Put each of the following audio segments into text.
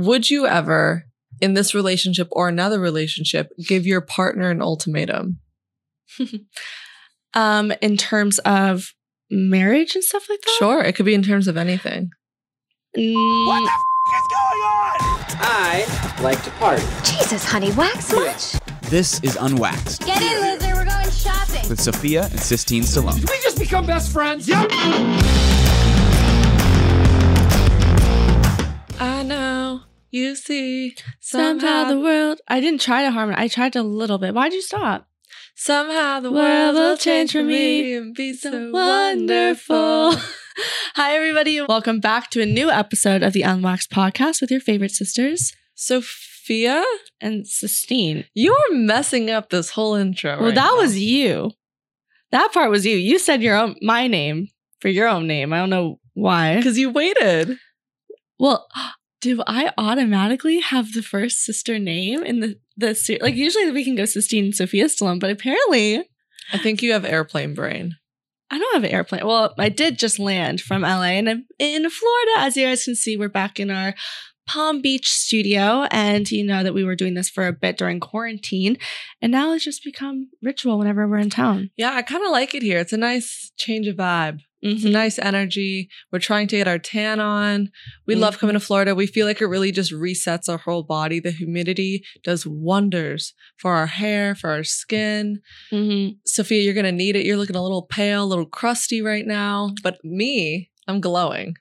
Would you ever, in this relationship or another relationship, give your partner an ultimatum? um, in terms of marriage and stuff like that. Sure, it could be in terms of anything. Mm, What the f- is going on? I like to party. Jesus, honey, wax much? This is Unwaxed Get in, loser. We're going shopping. with Sophia and Sistine Stallone. We just become best friends. Yep. I know, you see, somehow the world. I didn't try to harmonize. I tried a little bit. Why'd you stop? somehow the world will change for me. and be so wonderful. Hi, everybody. Welcome back to a new episode of the Unwaxed podcast with your favorite sisters Sophia, and Sistine. you're messing up this whole intro. Well, right that now. was you. That part was you. You said your own my name for your own name. I don't know why. because you waited. Well, do I automatically have the first sister name in the the ser- like? Usually we can go Sistine and Sophia Stallone, but apparently I think you have airplane brain. I don't have an airplane. Well, I did just land from LA and I'm in Florida. As you guys can see, we're back in our Palm Beach studio. And you know that we were doing this for a bit during quarantine. And now it's just become ritual whenever we're in town. Yeah, I kind of like it here. It's a nice change of vibe. Mhm. nice energy. We're trying to get our tan on. We love coming to Florida. We feel like it really just resets our whole body. The humidity does wonders for our hair, for our skin. Mhm. Sophia, you're going to need it. You're looking a little pale, a little crusty right now. But me, I'm glowing.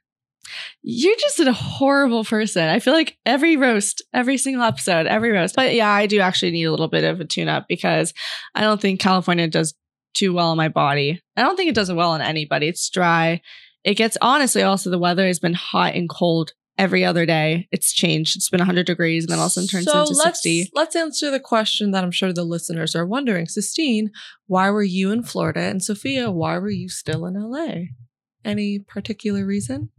You're just a horrible person. I feel like every roast, every single episode, every roast. But yeah, I do actually need a little bit of a tune up because I don't think California does too well on my body. I don't think it does it well on anybody. It's dry. It gets honestly also the weather has been hot and cold every other day. It's changed. It's been 100 degrees and then all of a sudden turns so into let's, 60. Let's answer the question that I'm sure the listeners are wondering. Sistine, why were you in Florida? And Sophia, why were you still in LA? Any particular reason?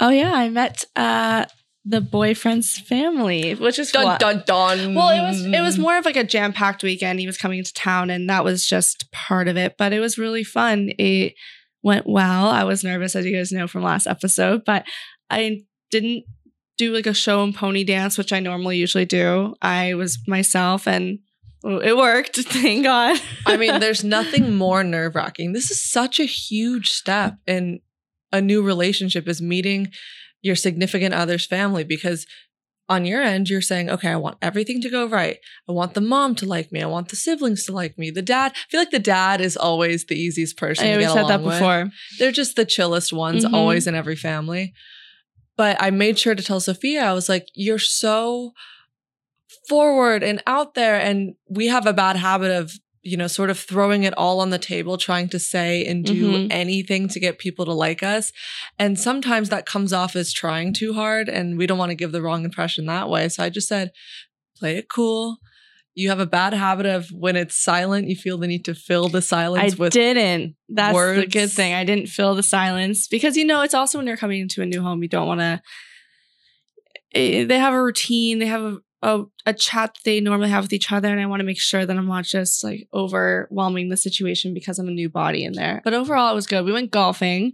Oh yeah, I met uh the boyfriend's family, which is Dun what- dun dun. Well, it was it was more of like a jam packed weekend. He was coming into town, and that was just part of it. But it was really fun. It went well. I was nervous, as you guys know from last episode, but I didn't do like a show and pony dance, which I normally usually do. I was myself, and it worked. Thank God. I mean, there's nothing more nerve wracking. This is such a huge step in a new relationship is meeting your significant other's family because on your end, you're saying, okay, I want everything to go right. I want the mom to like me. I want the siblings to like me. The dad, I feel like the dad is always the easiest person I to always get said that along with. before. They're just the chillest ones Mhm. always in every family. But I made sure to tell Sophia, I was like, you're so forward and out there. And we have a bad habit of, you know, sort of throwing it all on the table, trying to say and do Mhm. anything to get people to like us. And sometimes that comes off as trying too hard. And we don't want to give the wrong impression that way. So I just said, play it cool. You have a bad habit of when it's silent, you feel the need to fill the I silence with didn't. That's the words. good thing. I didn't fill the silence because you know it's also when you're coming into a new home, you don't want to. They have a routine. They have a, a a chat they normally have with each other, and I want to make sure that I'm not just like overwhelming the situation because I'm a new body in there. But overall, it was good. We went golfing.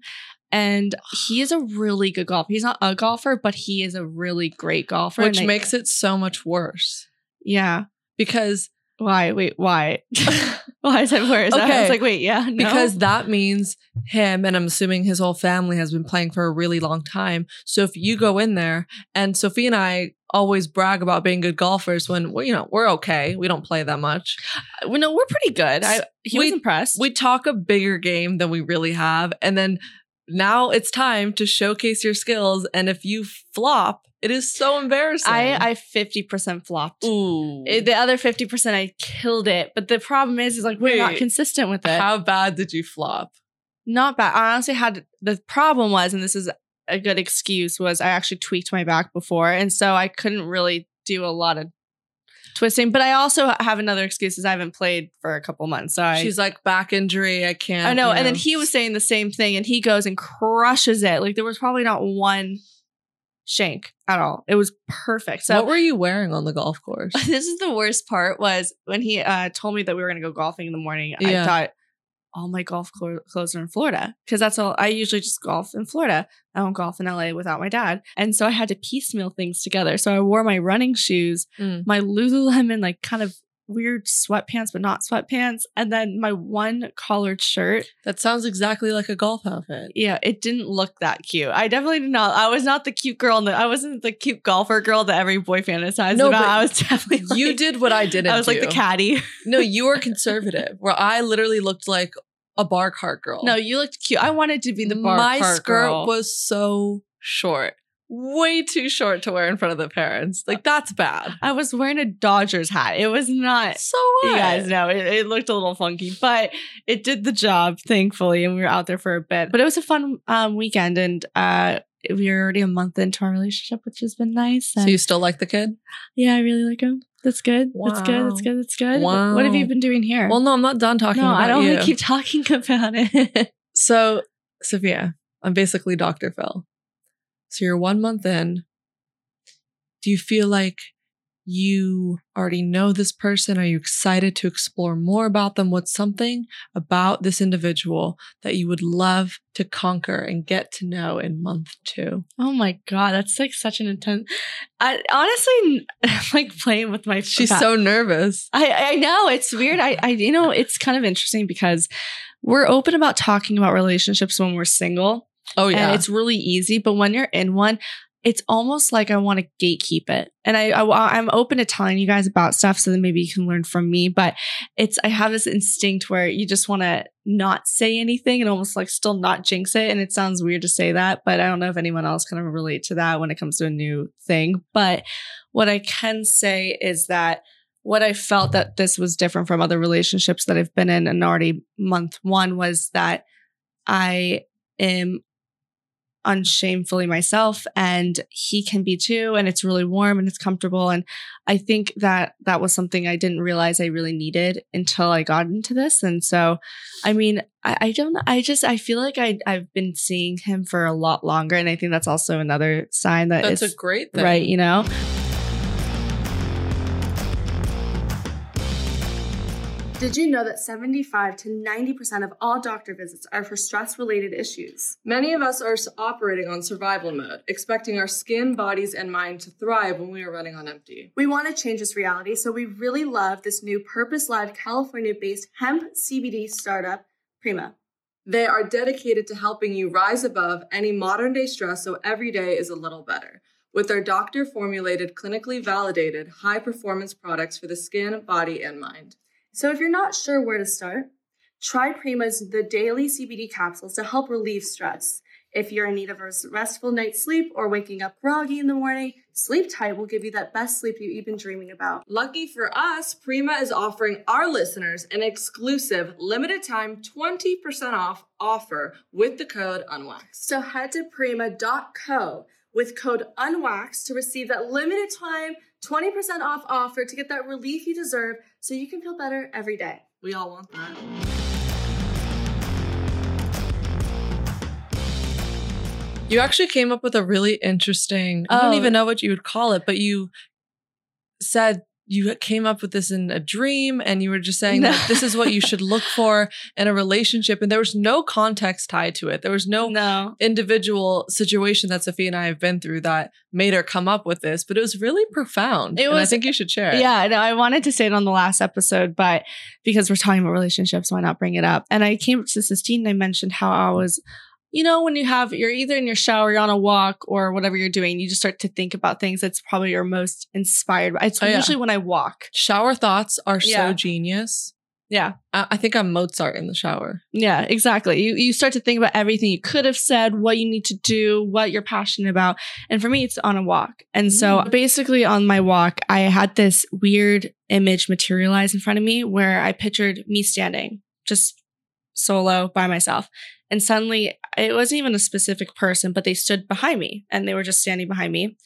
And he is a really good golfer. He's not a golfer, but he is a really great golfer. which and I- makes it so much worse yeah. because Why? Wait, why? why is it worse? I Okay. was like, wait, yeah, no. because that means him and I'm assuming his whole family has been playing for a really long time. So if you go in there and Sophie and I always brag about being good golfers when well, you know we're okay, we don't play that much. Uh, well, no, we're pretty good. I he was impressed. We talk a bigger game than we really have, and then now it's time to showcase your skills. And if you flop, it is so embarrassing. I I fifty percent flopped. ooh. Eh, The other fifty percent I killed it, but the problem is, is like we're not consistent with it. How bad did you flop? not bad. I honestly had the problem was, and this is a good excuse, was I actually tweaked my back before, and so I couldn't really do a lot of twisting. But I also have another excuse is I haven't played for a couple months. So I, She's like back injury. I can't. I know. you And then he was saying the same thing, and he goes and crushes it. Like there was probably not one shank at all. It was perfect. So what were you wearing on the golf course? this is the worst part was when he uh, told me that we were going to go golfing in the morning. Yeah. I thought, all my golf clo- clothes are in Florida because that's all I usually just golf in Florida. I don't golf in LA without my dad. And so I had to piecemeal things together. So I wore my running shoes, Mm. my Lululemon, like kind of weird sweatpants, but not sweatpants, and then my one collared shirt. That sounds exactly like a golf outfit. Yeah, it didn't look that cute. I definitely did not. I was not the cute girl. In the, I wasn't the cute golfer girl that every boy fantasized No, about. I was definitely You did what I didn't I was like the caddy. No, you were conservative, where I literally looked like a bar cart girl. No, you looked cute. I wanted to be the bar My skirt girl. was so short, way too short to wear in front of the parents. Like that's bad. I was wearing a Dodgers hat. It was not. So You guys know it, it looked a little funky, but it did the job, thankfully, and we were out there for a bit. But it was a fun um, weekend, and uh, we are already a month into our relationship, which has been nice. So you still like the kid? yeah, I really like him. That's good. That's good. That's good. That's good. What- What have you been doing here? Well, no, I'm not done talking no, I don't want to keep talking about it. So, Sophia, I'm basically Dr. Phil. So you're one month in. Do you feel like you already know this person? Are you excited to explore more about them? What's something about this individual that you would love to conquer and get to know in month two? oh my god, that's like such an intense. I honestly I'm like playing with my. She's so nervous. I, I know it's weird. I, I, you know, it's kind of interesting because we're open about talking about relationships when we're single, Oh, yeah. and it's really easy. But when you're in one, it's almost like I want to gatekeep it, and I, I I'm open to telling you guys about stuff so that maybe you can learn from me. But it's I have this instinct where you just want to not say anything and almost like still not jinx it. And it sounds weird to say that, but I don't know if anyone else can relate to that when it comes to a new thing. But what I can say is that what I felt that this was different from other relationships that I've been in and already month one was that I am unshamefully myself and he can be too and it's really warm and it's comfortable and i think that that was something i didn't realize i really needed until i got into this and so i mean i, I don't i just i feel like I, i've been seeing him for a lot longer and i think that's also another sign that That's it's a great thing. right you know Did you know that 75 to 90% of all doctor visits are for stress related issues? Many of us are operating on survival mode, expecting our skin, bodies, and mind to thrive when we are running on empty. We want to change this reality, so we really love this new purpose led California based hemp CBD startup, Prima. They are dedicated to helping you rise above any modern day stress so every day is a little better. With their doctor formulated, clinically validated, high performance products for the skin, body, and mind. So if you're not sure where to start, try Prima's The Daily CBD capsules to help relieve stress. If you're in need of a restful night's sleep or waking up groggy in the morning, Sleep Tight will give you that best sleep you've been dreaming about. Lucky for us, Prima is offering our listeners an exclusive limited time 20% off offer with the code UNWAXED. So head to prima.co with code UNWAXED to receive that limited time 20% off offer to get that relief you deserve so you can feel better every day. We all want that. You actually came up with a really interesting, I don't Oh. even know what you would call it, but you said you came up with this in a dream and you were just saying No. that this is what you should look for in a relationship. And there was no context tied to it. There was no no individual situation that Sophie and I have been through that made her come up with this, but it was really profound. It and I think you should share it. Yeah, no, I wanted to say it on the last episode, but because we're talking about relationships, why not bring it up? And I came to Sistine and I mentioned how I was, you know, when you have, you're either in your shower, you're on a walk, or whatever you're doing, you just start to think about things that's probably your most inspired. by. It's Oh, yeah. usually when I walk. Shower thoughts are Yeah. so genius. Yeah. I, I think I'm Mozart in the shower. Yeah, exactly. You you start to think about everything you could have said, what you need to do, what you're passionate about. And for me, it's on a walk. And so Mm. basically on my walk, I had this weird image materialize in front of me where I pictured me standing just solo by myself. And suddenly it wasn't even a specific person, but they stood behind me and they were just standing behind me.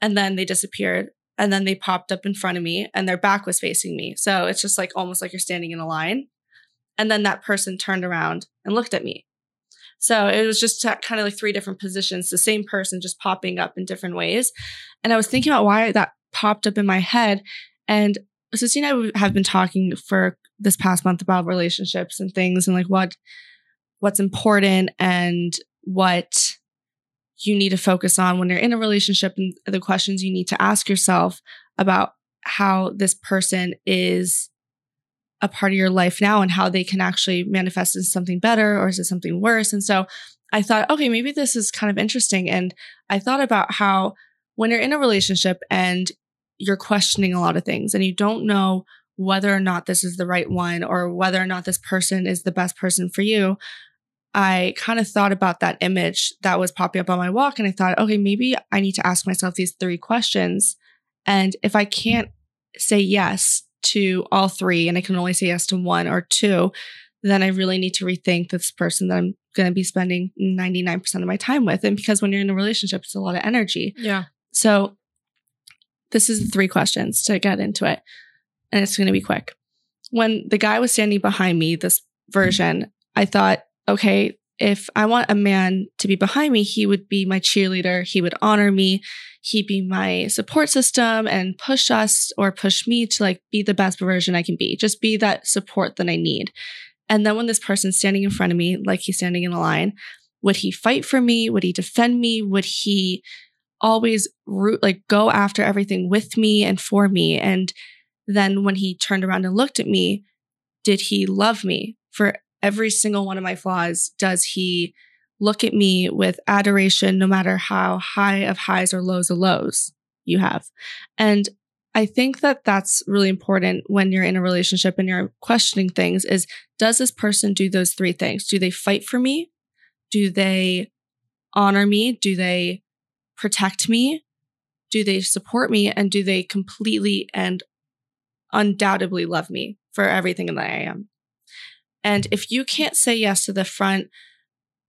And then they disappeared. And then they popped up in front of me and their back was facing me. So it's just like almost like you're standing in a line. And then that person turned around and looked at me. So it was just kind of like three different positions, the same person just popping up in different ways. And I was thinking about why that popped up in my head. And Sistine and I have been talking for this past month about relationships and things and like what what's important and what you need to focus on when you're in a relationship and the questions you need to ask yourself about how this person is a part of your life now and how they can actually manifest as something better or is it something worse. And so I thought, okay, maybe this is kind of interesting. And I thought about how when you're in a relationship and you're questioning a lot of things and you don't know whether or not this is the right one or whether or not this person is the best person for you, I kind of thought about that image that was popping up on my walk. And I thought, okay, maybe I need to ask myself these three questions. And if I can't say yes to all three and I can only say yes to one or two, then I really need to rethink this person that I'm going to be spending 99% of my time with. And because when you're in a relationship, it's a lot of energy. Yeah. So this is the three questions to get into it. And it's going to be quick. When the guy was standing behind me, this version, I thought, okay, if I want a man to be behind me, he would be my cheerleader. He would honor me. He'd be my support system and push us or push me to like be the best version I can be. Just be that support that I need. And then when this person's standing in front of me, like he's standing in a line, would he fight for me? Would he defend me? Would he always root, like go after everything with me and for me? And then when he turned around and looked at me, did he love me for every single one of my flaws? Does he look at me with adoration, no matter how high of highs or lows of lows you have? And I think that that's really important when you're in a relationship and you're questioning things is does this person do those three things? Do they fight for me? Do they honor me? Do they protect me? Do they support me? And do they completely and undoubtedly love me for everything that I am? And if you can't say yes to the front,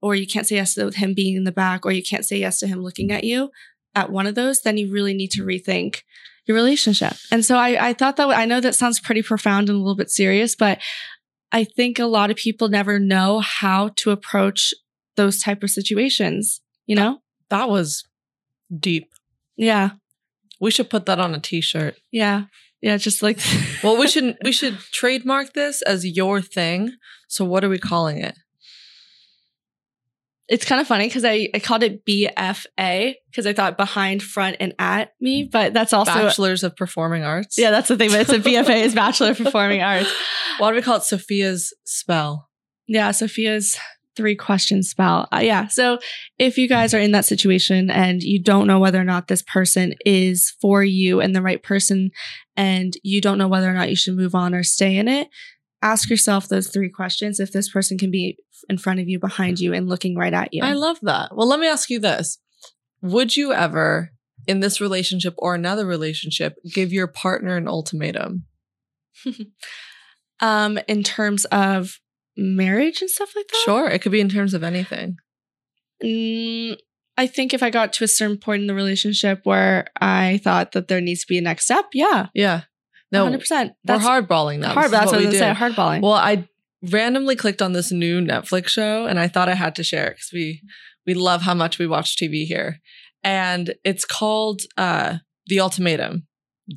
or you can't say yes to him being in the back, or you can't say yes to him looking at you at one of those, then you really need to rethink your relationship. And so I, I thought that I know that sounds pretty profound and a little bit serious, but I think a lot of people never know how to approach those type of situations, you know? That was deep. Yeah. We should put that on a t-shirt. Yeah. Yeah. Just like, Well, we should we should trademark this as your thing. So what are we calling it? it's kind of funny because I, I called it BFA because I thought behind, front, and at me, but that's also, Bachelors of Performing Arts. yeah, that's the thing, but it's a BFA is Bachelor of Performing Arts. Why do we call it Sophia's spell? Yeah, Sophia's three question spell. Uh, yeah. So if you guys are in that situation and you don't know whether or not this person is for you and the right person, and you don't know whether or not you should move on or stay in it, ask yourself those three questions if this person can be in front of you, behind you, and looking right at you. I love that. Well, let me ask you this. Would you ever, in this relationship or another relationship, give your partner an ultimatum? um, in terms of marriage and stuff like that? Sure. It could be in terms of anything. Mm, I think if I got to a certain point in the relationship where I thought that there needs to be a next step, yeah, Yeah. No, 100%. we're That's hardballing now. hard. That's what I we was going to do. say. Hardballing. Well, I randomly clicked on this new Netflix show and I thought I had to share it because we we love how much we watch TV here. And it's called uh The Ultimatum.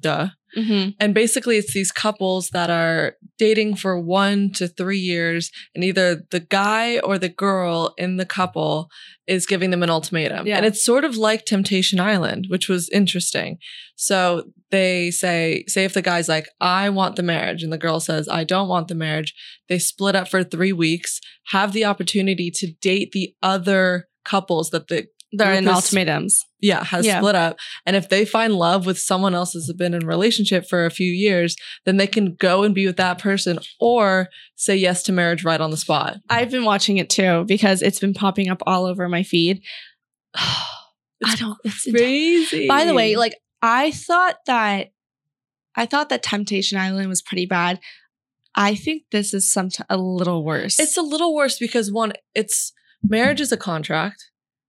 Duh. Hmm And basically it's these couples that are dating for one to three years, and either the guy or the girl in the couple is giving them an ultimatum. Yeah. And it's sort of like Temptation Island, which was interesting. So they say, say if the guy's like, I want the marriage, and the girl says, I don't want the marriage, they split up for three weeks, have the opportunity to date the other couples that the They're in ultimatums. yeah has Yeah. split up and if they find love with someone else that's been in a relationship for a few years then they can go and be with that person or say yes to marriage right on the spot I've been watching it too because it's been popping up all over my feed. I don't. It's intense. crazy By the way, like I thought that I thought that Temptation Island was pretty bad. I think this is some a little worse. it's a little worse because one it's marriage is a contract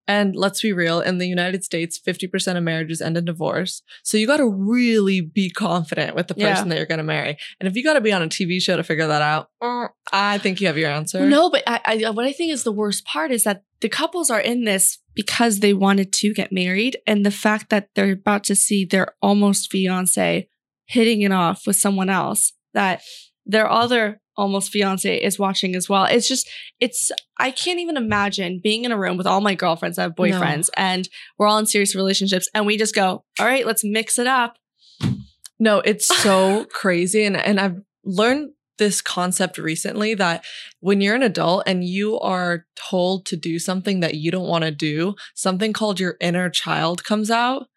and let's be real in the united states 50% of marriages end in divorce. So you got to really be confident with the person Yeah. that you're going to marry. And if you got to be on a tv show to figure that out uh, i think you have your answer. No, but I, I what I think is the worst part is that the couples are in this because they wanted to get married, and the fact that they're about to see their almost fiance hitting it off with someone else that their other almost fiance is watching as well. It's just, it's, I can't even imagine being in a room with all my girlfriends that have boyfriends and we're all in serious relationships and we just go, all right, let's mix it up. No, it's so crazy. And, and I've learned this concept recently that when you're an adult and you are told to do something that you don't want to do, something called your inner child comes out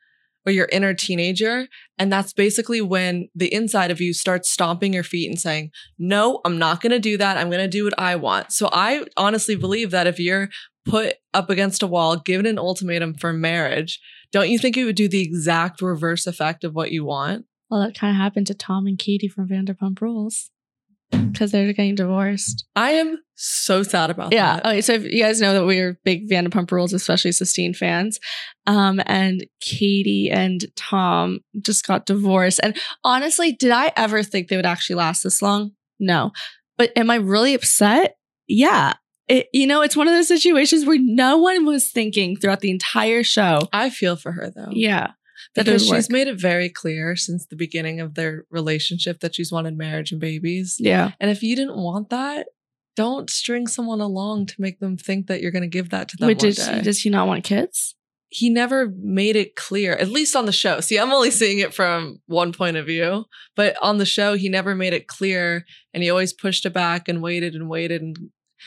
or your inner teenager. And that's basically when the inside of you starts stomping your feet and saying, No, I'm not going to do that. I'm going to do what I want. So I honestly believe that if you're put up against a wall, given an ultimatum for marriage, don't you think it would do the exact reverse effect of what you want? Well, that kind of happened to Tom and Katie from Vanderpump Rules because they're getting divorced. I am so sad about Yeah. that. Okay. So if you guys know that we're big Vanderpump Rules, especially Sistine fans, um, and Katie and Tom just got divorced. And honestly, did I ever think they would actually last this long? No. But am I really upset? Yeah. It, you know, it's one of those situations where no one was thinking throughout the entire show. I feel for her though. Yeah. That Because she's work. made it very clear since the beginning of their relationship that she's wanted marriage and babies. Yeah. And if you didn't want that, don't string someone along to make them think that you're going to give that to them Wait, does, day. does he not want kids? he never made it clear, at least on the show. See, I'm only seeing it from one point of view, but on the show, he never made it clear and he always pushed it back and waited and waited. And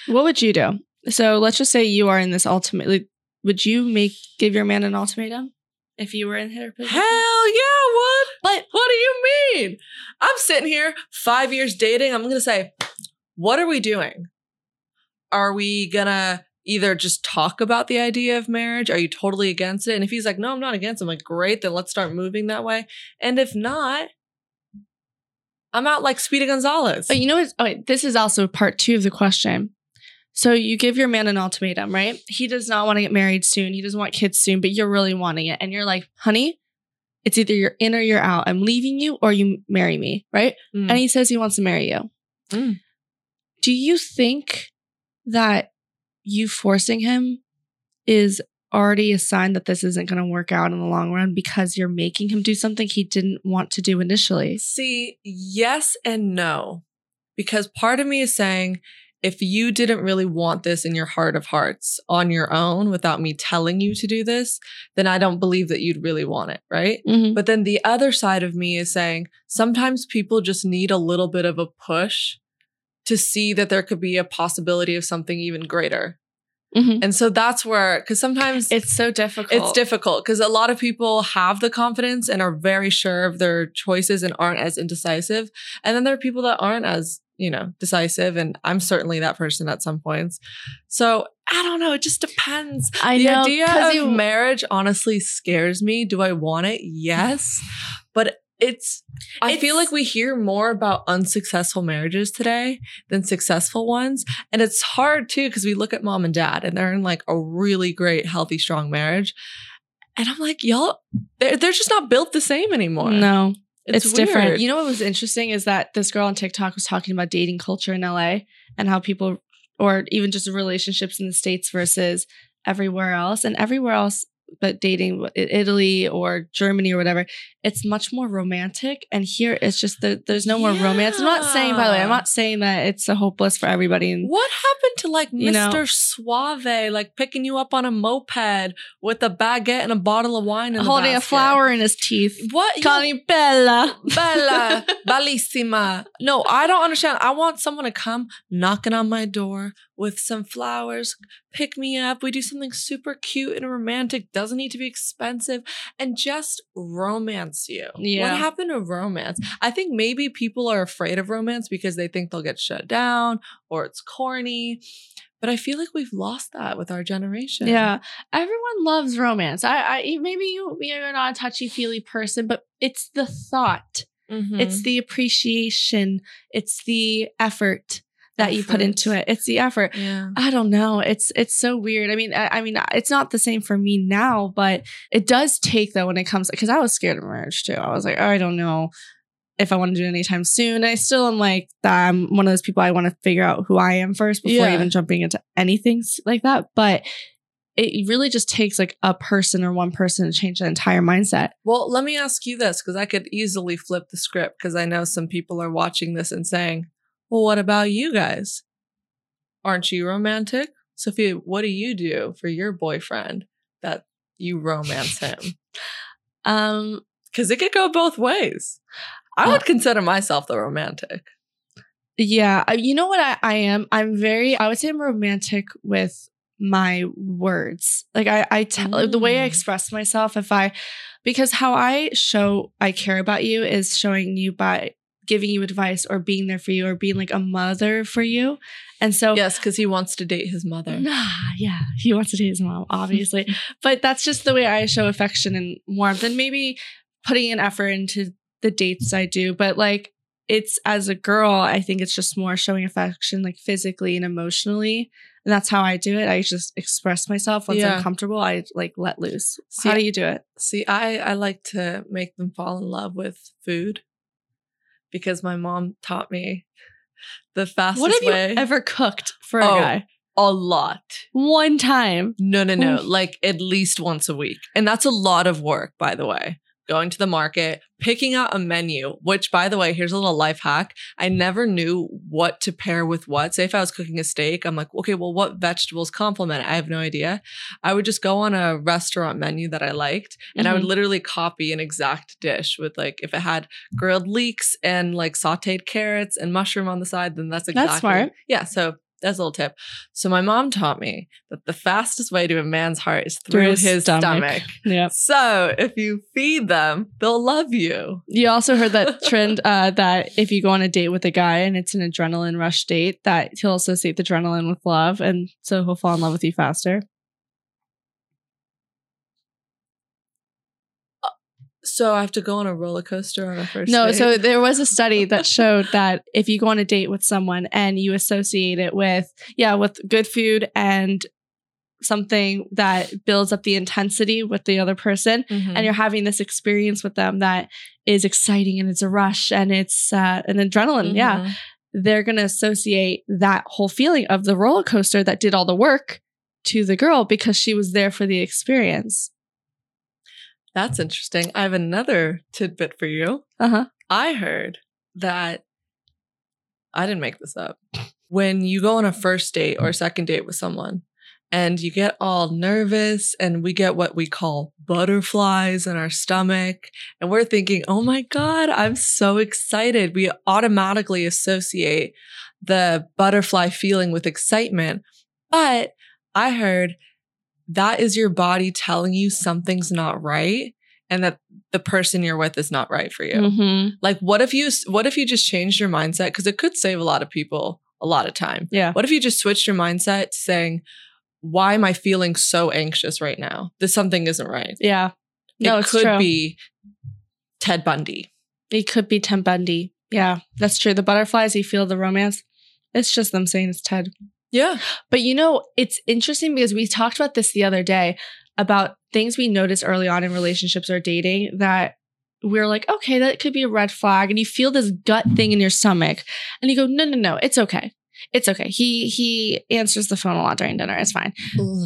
What would you do? So let's just say you are in this ultimately. Would you make give your man an ultimatum if you were in her position? hell yeah, would. But What do you mean? I'm sitting here five years dating. I'm to say, what are we doing? Are we to either just talk about the idea of marriage? Are you totally against it? And if he's like, no, I'm not against it, I'm like, great, then let's start moving that way. And if not, I'm out like Speedy Gonzalez. But you know what? Oh, wait, this is also part two of the question. So you give your man an ultimatum, right? He does not want to get married soon. He doesn't want kids soon, but you're really wanting it. And you're like, honey, it's either you're in or you're out. I'm leaving you or you marry me, right? Mm. And he says he wants to marry you. Mm. Do you think that you forcing him is already a sign that this isn't going to work out in the long run because you're making him do something he didn't want to do initially? See, yes and no. Because part of me is saying, if you didn't really want this in your heart of hearts on your own without me telling you to do this, then I don't believe that you'd really want it, right? Mhm. But then the other side of me is saying sometimes people just need a little bit of a push to see that there could be a possibility of something even greater. Mhm. And so that's where, because sometimes It's so difficult. it's difficult because a lot of people have the confidence and are very sure of their choices and aren't as indecisive. And then there are people that aren't as, you know, decisive. And I'm certainly that person at some points. So I don't know. It just depends. I the know, idea 'cause of you- marriage honestly scares me. Do I want it? Yes. But it's, I feel like we hear more about unsuccessful marriages today than successful ones. And it's hard too, because we look at mom and dad and they're in like a really great, healthy, strong marriage. And I'm like, y'all, they're, they're just not built the same anymore. No, it's, different. weird. You know what was interesting is that this girl on TikTok was talking about dating culture in LA and how people, or even just relationships in the States versus everywhere else. And everywhere else, but dating Italy or Germany or whatever, it's much more romantic. And here it's just that there's no more romance. I'm not saying, by the way, I'm not saying that it's a hopeless for everybody. And What happened to like You know- Mr. Suave, like picking you up on a moped with a baguette and a bottle of wine and holding a flower in his teeth. What? Calling you Bella. Bella, bellissima. No, I don't understand. I want someone to come knocking on my door with some flowers, pick me up. We do something super cute and romantic. Doesn't need to be expensive, and just romance you. Yeah. What happened to romance? I think maybe people are afraid of romance because they think they'll get shut down or it's corny. But I feel like we've lost that with our generation. Yeah, everyone loves romance. I, I maybe you you're not a touchy feely person, but it's the thought, Mhm. it's the appreciation, it's the effort that you put into it. It's the effort. yeah. I don't know. It's it's so weird. I mean, I, I mean, it's not the same for me now, but it does take though when it comes because I was scared of marriage too. I was like, oh, I don't know if I want to do it anytime soon. I still am like that. I'm one of those people I want to figure out who I am first before Yeah. even jumping into anything like that. But it really just takes like a person or one person to change the entire mindset. Well, let me ask you this because I could easily flip the script because I know some people are watching this and saying, Well, what about you guys? Aren't you romantic? Sophia, what do you do for your boyfriend that you romance him? Um, Because it could go both ways. I would consider myself the romantic. Yeah, you know what I, I am? I'm very, I would say I'm romantic with my words. Like I, I tell the way I Mm. express myself. If I, because how I show I care about you is showing you by giving you advice or being there for you or being like a mother for you. And so, Yes, because he wants to date his mother. Nah, yeah, he wants to date his mom, obviously. but that's just the way I show affection and warmth, and maybe putting an effort into the dates I do. But like, it's as a girl, I think it's just more showing affection, like physically and emotionally. And that's how I do it. I just express myself once Yeah. I'm comfortable. I like let loose. See, how do you do it? See, I, I like to make them fall in love with food because my mom taught me the fastest way. What have you way. ever cooked for a Oh. guy? a lot. One time. No, no, no. Oof. Like at least once a week. And that's a lot of work, by the way. Going to the market, picking out a menu, which, by the way, here's a little life hack. I never knew what to pair with what. Say, if I was cooking a steak, I'm like, okay, well, what vegetables complement? I have no idea. I would just go on a restaurant menu that I liked and I would Mhm. literally copy an exact dish with, like, if it had grilled leeks and like sauteed carrots and mushroom on the side, then that's exactly. That's smart. Yeah. So that's a little tip. So my mom taught me that the fastest way to a man's heart is through, his, stomach. Yeah. So if you feed them, they'll love you. You also heard that trend uh, that if you go on a date with a guy and it's an adrenaline rush date, that he'll associate the adrenaline with love, and so he'll fall in love with you faster. So I have to go on a roller coaster on a first No, date? so there was a study that showed that if you go on a date with someone and you associate it with, yeah, with good food and something that builds up the intensity with the other person, Mhm. and you're having this experience with them that is exciting and it's a rush and it's uh, an adrenaline, yeah. Mhm. they're going to associate that whole feeling of the roller coaster that did all the work to the girl because she was there for the experience. That's interesting. I have another tidbit for you. Uh huh. I heard that I didn't make this up. When you go on a first date or a second date with someone and you get all nervous and we get what we call butterflies in our stomach and we're thinking, "Oh my god, I'm so excited." We automatically associate the butterfly feeling with excitement. But I heard that is your body telling you something's not right and that the person you're with is not right for you. Mm-hmm. Like what if you what if you just changed your mindset cuz it could save a lot of people a lot of time. Yeah. What if you just switched your mindset saying why am I feeling so anxious right now? This something isn't right. Yeah. No, it could true. be Ted Bundy. It could be Ted Bundy. Yeah, that's true. The butterflies, you feel the romance. It's just them saying it's Ted. Yeah. But you know, it's interesting because we talked about this the other day about things we notice early on in relationships or dating that we're like, okay, that could be a red flag. And you feel this gut thing in your stomach. And you go, no, no, no, it's okay. It's okay. He he answers the phone a lot during dinner. It's fine.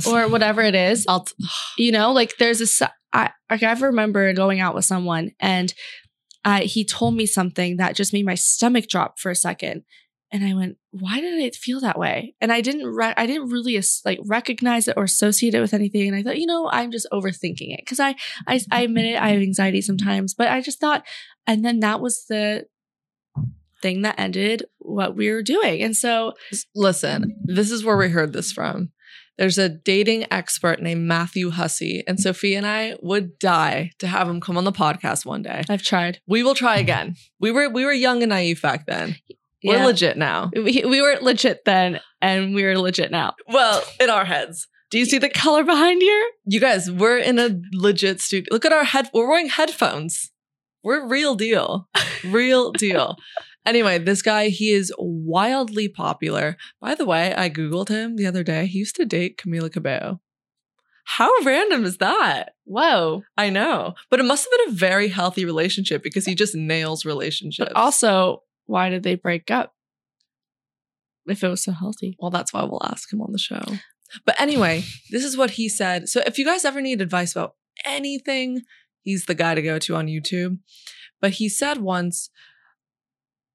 Or whatever it is. I'll t- you know like there's a s- I, like I remember going out with someone and uh, he told me something that just made my stomach drop for a second and I went why did it feel that way and I didn't re- I didn't really like recognize it or associate it with anything and I thought you know I'm just overthinking it because I, I I admit it I have anxiety sometimes but I just thought and then that was the thing that ended what we were doing and so Listen, this is where we heard this from. There's a dating expert named Matthew Hussey, and Sophie and I would die to have him come on the podcast one day. I've tried We will try again. We were we were young and naive back then. We're Yeah. legit now. we, we were legit then and we are legit now Well, in our heads. Do you see the color behind here? You guys, we're in a legit studio. Look at our head. We're wearing headphones. We're real deal. Real deal. Anyway, this guy, he is wildly popular. By the way, I Googled him the other day. He used to date Camila Cabello. How random is that? Whoa. I know. But it must have been a very healthy relationship because he just nails relationships. But also, why did they break up? If it was so healthy. Well, that's why we'll ask him on the show. But anyway, this is what he said. So if you guys ever need advice about anything, he's the guy to go to on YouTube. But he said once,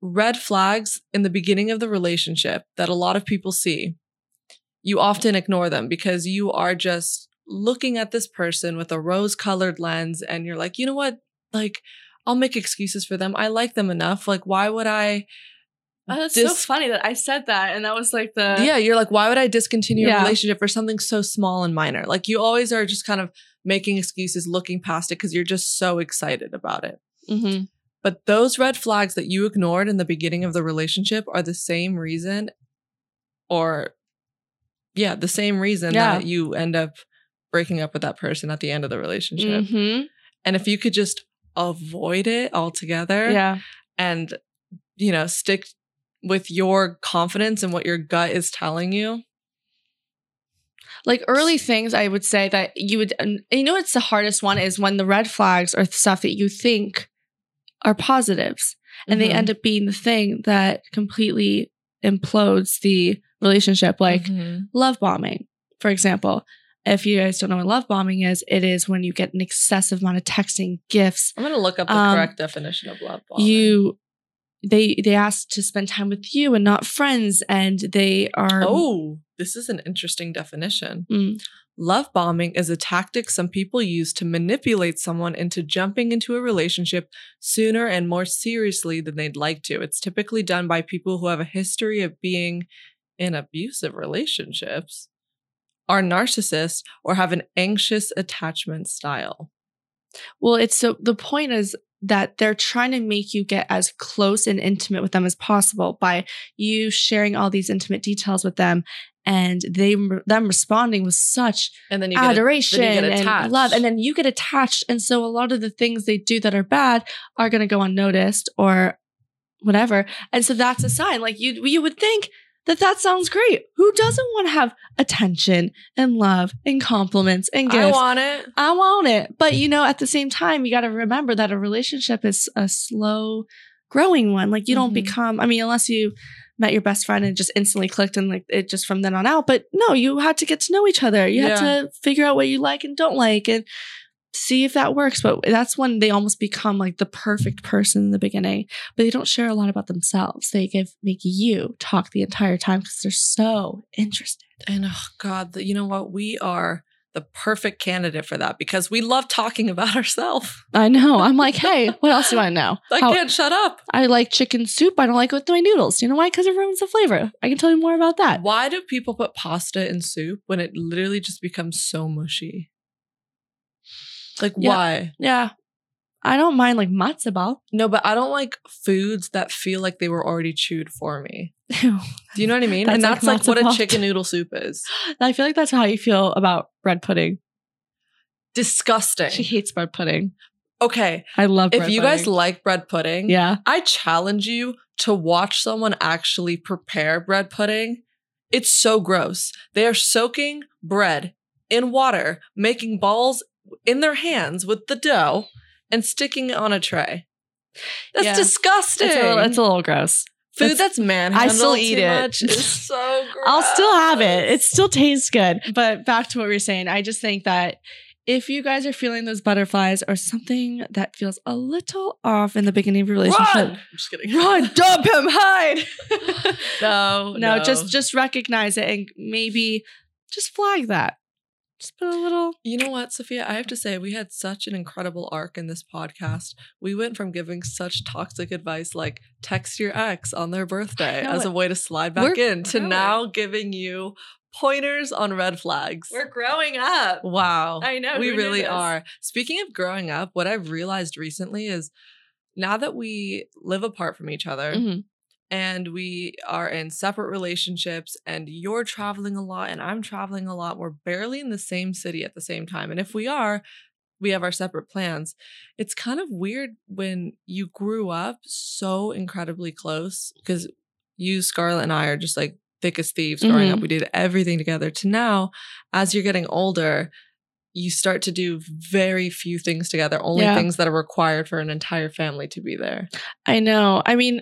red flags in the beginning of the relationship that a lot of people see, you often ignore them because you are just looking at this person with a rose colored lens and you're like, you know what? Like, I'll make excuses for them. I like them enough. Like, why would I? Oh, that's dis- so funny that I said that, and that was like the yeah, you're like, why would I discontinue Yeah. a relationship for something so small and minor? Like, you always are just kind of making excuses, looking past it because you're just so excited about it. Mhm. But those red flags that you ignored in the beginning of the relationship are the same reason, or yeah, the same reason Yeah. that you end up breaking up with that person at the end of the relationship. Mhm. And if you could just avoid it altogether yeah, and, you know, stick with your confidence and what your gut is telling you. like early things I would say that you would you know it's the hardest one is when the red flags are stuff that you think are positives and they Mhm. end up being the thing that completely implodes the relationship like Mhm. love bombing for example if you guys don't know what love bombing is it is when you get an excessive amount of texting gifts I'm going to look up the Um, correct definition of love bombing. you they they ask to spend time with you and not friends and they are Oh, this is an interesting definition. Mm. Love bombing is a tactic some people use to manipulate someone into jumping into a relationship sooner and more seriously than they'd like to. It's typically done by people who have a history of being in abusive relationships, are narcissists, or have an anxious attachment style. Well, it's so the point is that they're trying to make you get as close and intimate with them as possible by you sharing all these intimate details with them and they them responding with such And then you get adoration then you get and attached. love and then you get attached and so a lot of the things they do that are bad are going to go unnoticed or whatever and so that's a sign like you you would think that that sounds great who doesn't want to have attention and love and compliments and gifts I want it. I want it. But you know, at the same time, you got to remember that a relationship is a slow growing one. Like you don't Mhm. become, I mean, unless you met your best friend and just instantly clicked and like it just from then on out. But no, you had to get to know each other. You had to figure out what you like and don't like and see if that works. But that's when they almost become like the perfect person in the beginning. But they don't share a lot about themselves. They give make you talk the entire time because they're so interested. And oh God, you know what? We are the perfect candidate for that because we love talking about ourselves. I know. I'm like, hey, what else do I know? I How- can't shut up. I like chicken soup. I don't like it with my noodles. You know why? Because it ruins the flavor. I can tell you more about that. Why do people put pasta in soup when it literally just becomes so mushy? Like Yeah. why? Yeah. I don't mind like matzo ball. No, but I don't like foods that feel like they were already chewed for me. Do you know what I mean? That's and that's like, matzo what a chicken noodle soup is. I feel like that's how you feel about bread pudding. Disgusting. She hates bread pudding. Okay, I love if you guys like bread pudding, Yeah. I challenge you to watch someone actually prepare bread pudding. It's so gross. They are soaking bread in water, making balls in their hands with the dough, and sticking it on a tray. That's Yeah. disgusting. It's a little, it's a little gross. Food it's- that's manhandled I still too eat it. is so gross. I'll still have it. It still tastes good. But back to what we were saying, I just think that if you guys are feeling those butterflies or something that feels a little off in the beginning of your relationship, run. I'm just kidding. run, dump him, hide. no, no, just just recognize it and maybe just flag that. Just put a little. You know what, Sophia? I have to say, we had such an incredible arc in this podcast. We went from giving such toxic advice like text your ex on their birthday as it. a way to slide back We're in to growing. now giving you pointers on red flags. We're growing up. wow. I know, We really are. Speaking of growing up, what I've realized recently is now that we live apart from each other, Mhm. And we are in separate relationships and you're traveling a lot and I'm traveling a lot. We're barely in the same city at the same time. And if we are, we have our separate plans. It's kind of weird when you grew up so incredibly close because you, Scarlet, and I are just like thick as thieves growing Mhm. up. We did everything together. To now, as you're getting older, you start to do very few things together, only Yeah. things that are required for an entire family to be there. I know. I mean,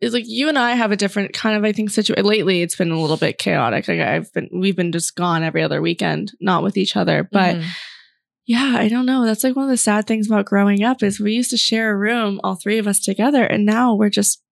it's like you and I have a different kind of I think situation. Lately, it's been a little bit chaotic. Like I've been, we've been just gone every other weekend, not with each other. But Mhm. yeah, I don't know. That's like one of the sad things about growing up is we used to share a room, all three of us together, and now we're just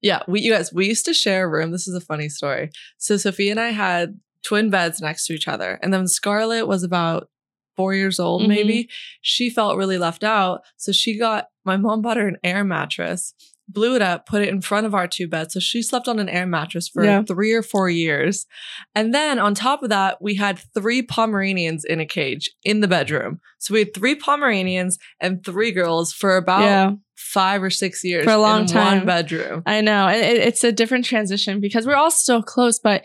Yeah, we you guys we used to share a room. This is a funny story. So Sophie and I had twin beds next to each other, and then Scarlet was about four years old, Mhm. maybe. She felt really left out, so she got my mom bought her an air mattress, blew it up, put it in front of our two beds. So she slept on an air mattress for Yeah. three or four years, and then on top of that, we had three Pomeranians in a cage in the bedroom. So we had three Pomeranians and three girls for about yeah. five or six years For a long in time. one bedroom. I know, and it, it's a different transition because we're all still close. But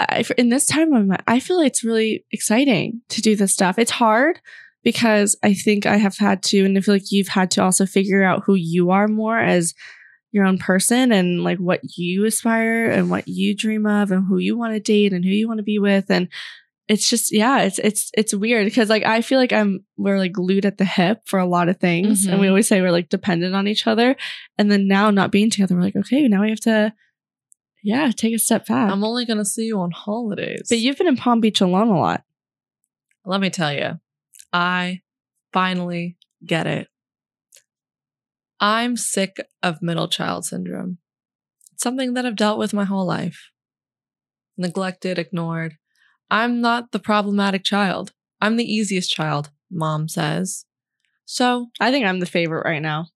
I, in this time of my, I feel it's really exciting to do this stuff. It's hard because I think I have had to, and I feel like you've had to also figure out who you are more as your own person and like what you aspire and what you dream of and who you want to date and who you want to be with. And it's just yeah it's it's it's weird because like i feel like i'm we're like glued at the hip for a lot of things and we Mhm. always say we're like dependent on each other. And then now not being together we're like okay now we have to yeah take a step back. I'm only gonna see you on holidays. but you've been in palm beach alone a lot. Let me tell you, I finally get it. I'm sick of middle child syndrome. It's something that I've dealt with my whole life. Neglected, ignored. I'm not the problematic child. I'm the easiest child, mom says. So i think i'm the favorite right now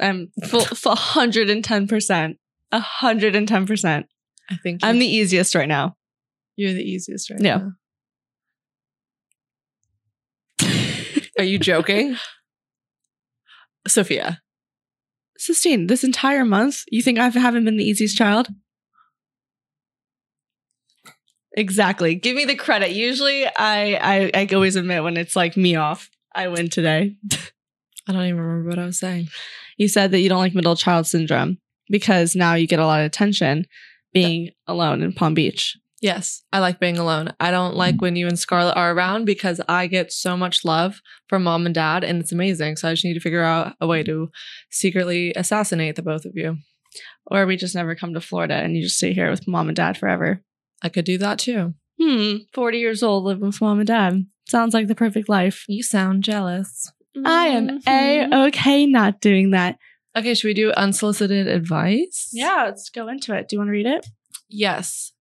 i'm full, full 110% 110% I think i'm the easiest right now you're the easiest right Yeah. now. Are you joking? Sophia. Sistine, this entire month, you think I haven't been the easiest child? Exactly. Give me the credit. Usually, I, I I always admit when it's like me off. I win today. I don't even remember what I was saying. You said that you don't like middle child syndrome because now you get a lot of attention being alone in Palm Beach. Yes, I like being alone. I don't like when you and Scarlet are around because I get so much love from mom and dad, and it's amazing. So I just need to figure out a way to secretly assassinate the both of you. Or we just never come to Florida and you just stay here with mom and dad forever. I could do that too. Hmm. 40 years old, living with mom and dad. Sounds like the perfect life. You sound jealous. I am Mhm. a okay not doing that. Okay, should we do unsolicited advice? Yeah, let's go into it. Do you want to read it? Yes.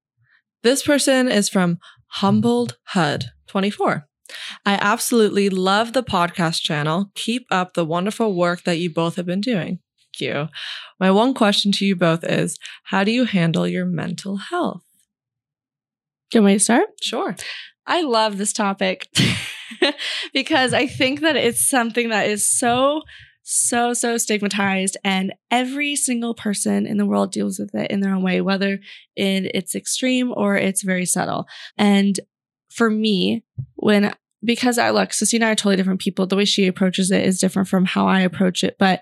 This person is from Humbled HUD 24. I absolutely love the podcast channel. Keep up the wonderful work that you both have been doing. Thank you. My one question to you both is how do you handle your mental health? Do you want me to start? Sure. I love this topic because I think that it's something that is so, so, so stigmatized, and every single person in the world deals with it in their own way, whether in it's extreme or it's very subtle. And for me, when because I look, Sistine and I are totally different people. The way she approaches it is different from how I approach it. But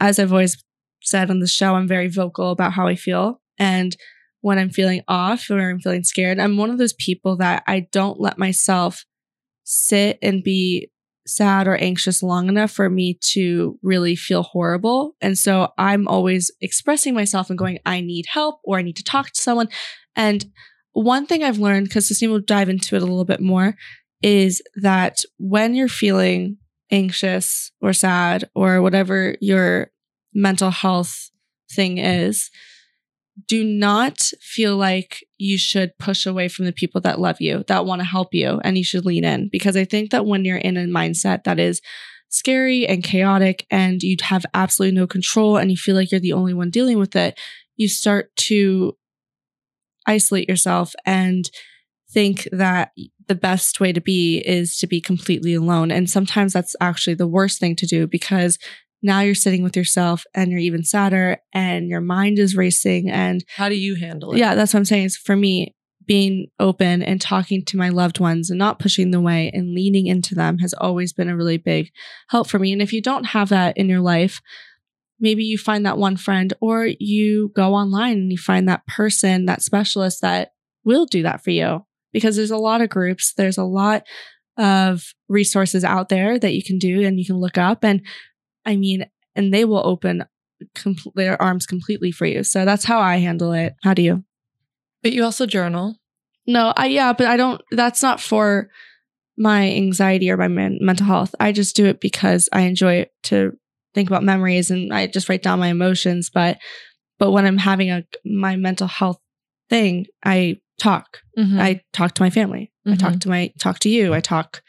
as I've always said on the show, I'm very vocal about how I feel. And when I'm feeling off or I'm feeling scared, I'm one of those people that I don't let myself sit and be sad or anxious long enough for me to really feel horrible. And so I'm always expressing myself and going, I need help or I need to talk to someone. And one thing I've learned, because Sistine will dive into it a little bit more, is that when you're feeling anxious or sad or whatever your mental health thing is, do not feel like you should push away from the people that love you, that want to help you, and you should lean in. Because I think that when you're in a mindset that is scary and chaotic and you have absolutely no control and you feel like you're the only one dealing with it, you start to isolate yourself and think that the best way to be is to be completely alone. And sometimes that's actually the worst thing to do because now you're sitting with yourself and you're even sadder and your mind is racing. And How do you handle it? yeah, that's what I'm saying is for me, being open and talking to my loved ones and not pushing them away and leaning into them has always been a really big help for me. And if you don't have that in your life, maybe you find that one friend or you go online and you find that person, that specialist that will do that for you. Because there's a lot of groups, there's a lot of resources out there that you can do and you can look up. And I mean, and they will open com- their arms completely for you. So that's how I handle it. How do you? But you also journal. No, I yeah, but I don't. That's not for my anxiety or my men- mental health. I just do it because I enjoy it to think about memories and I just write down my emotions. But but when I'm having a my mental health thing, I talk. Mhm. I talk to my family. I Mhm. talk to my talk to you. I talk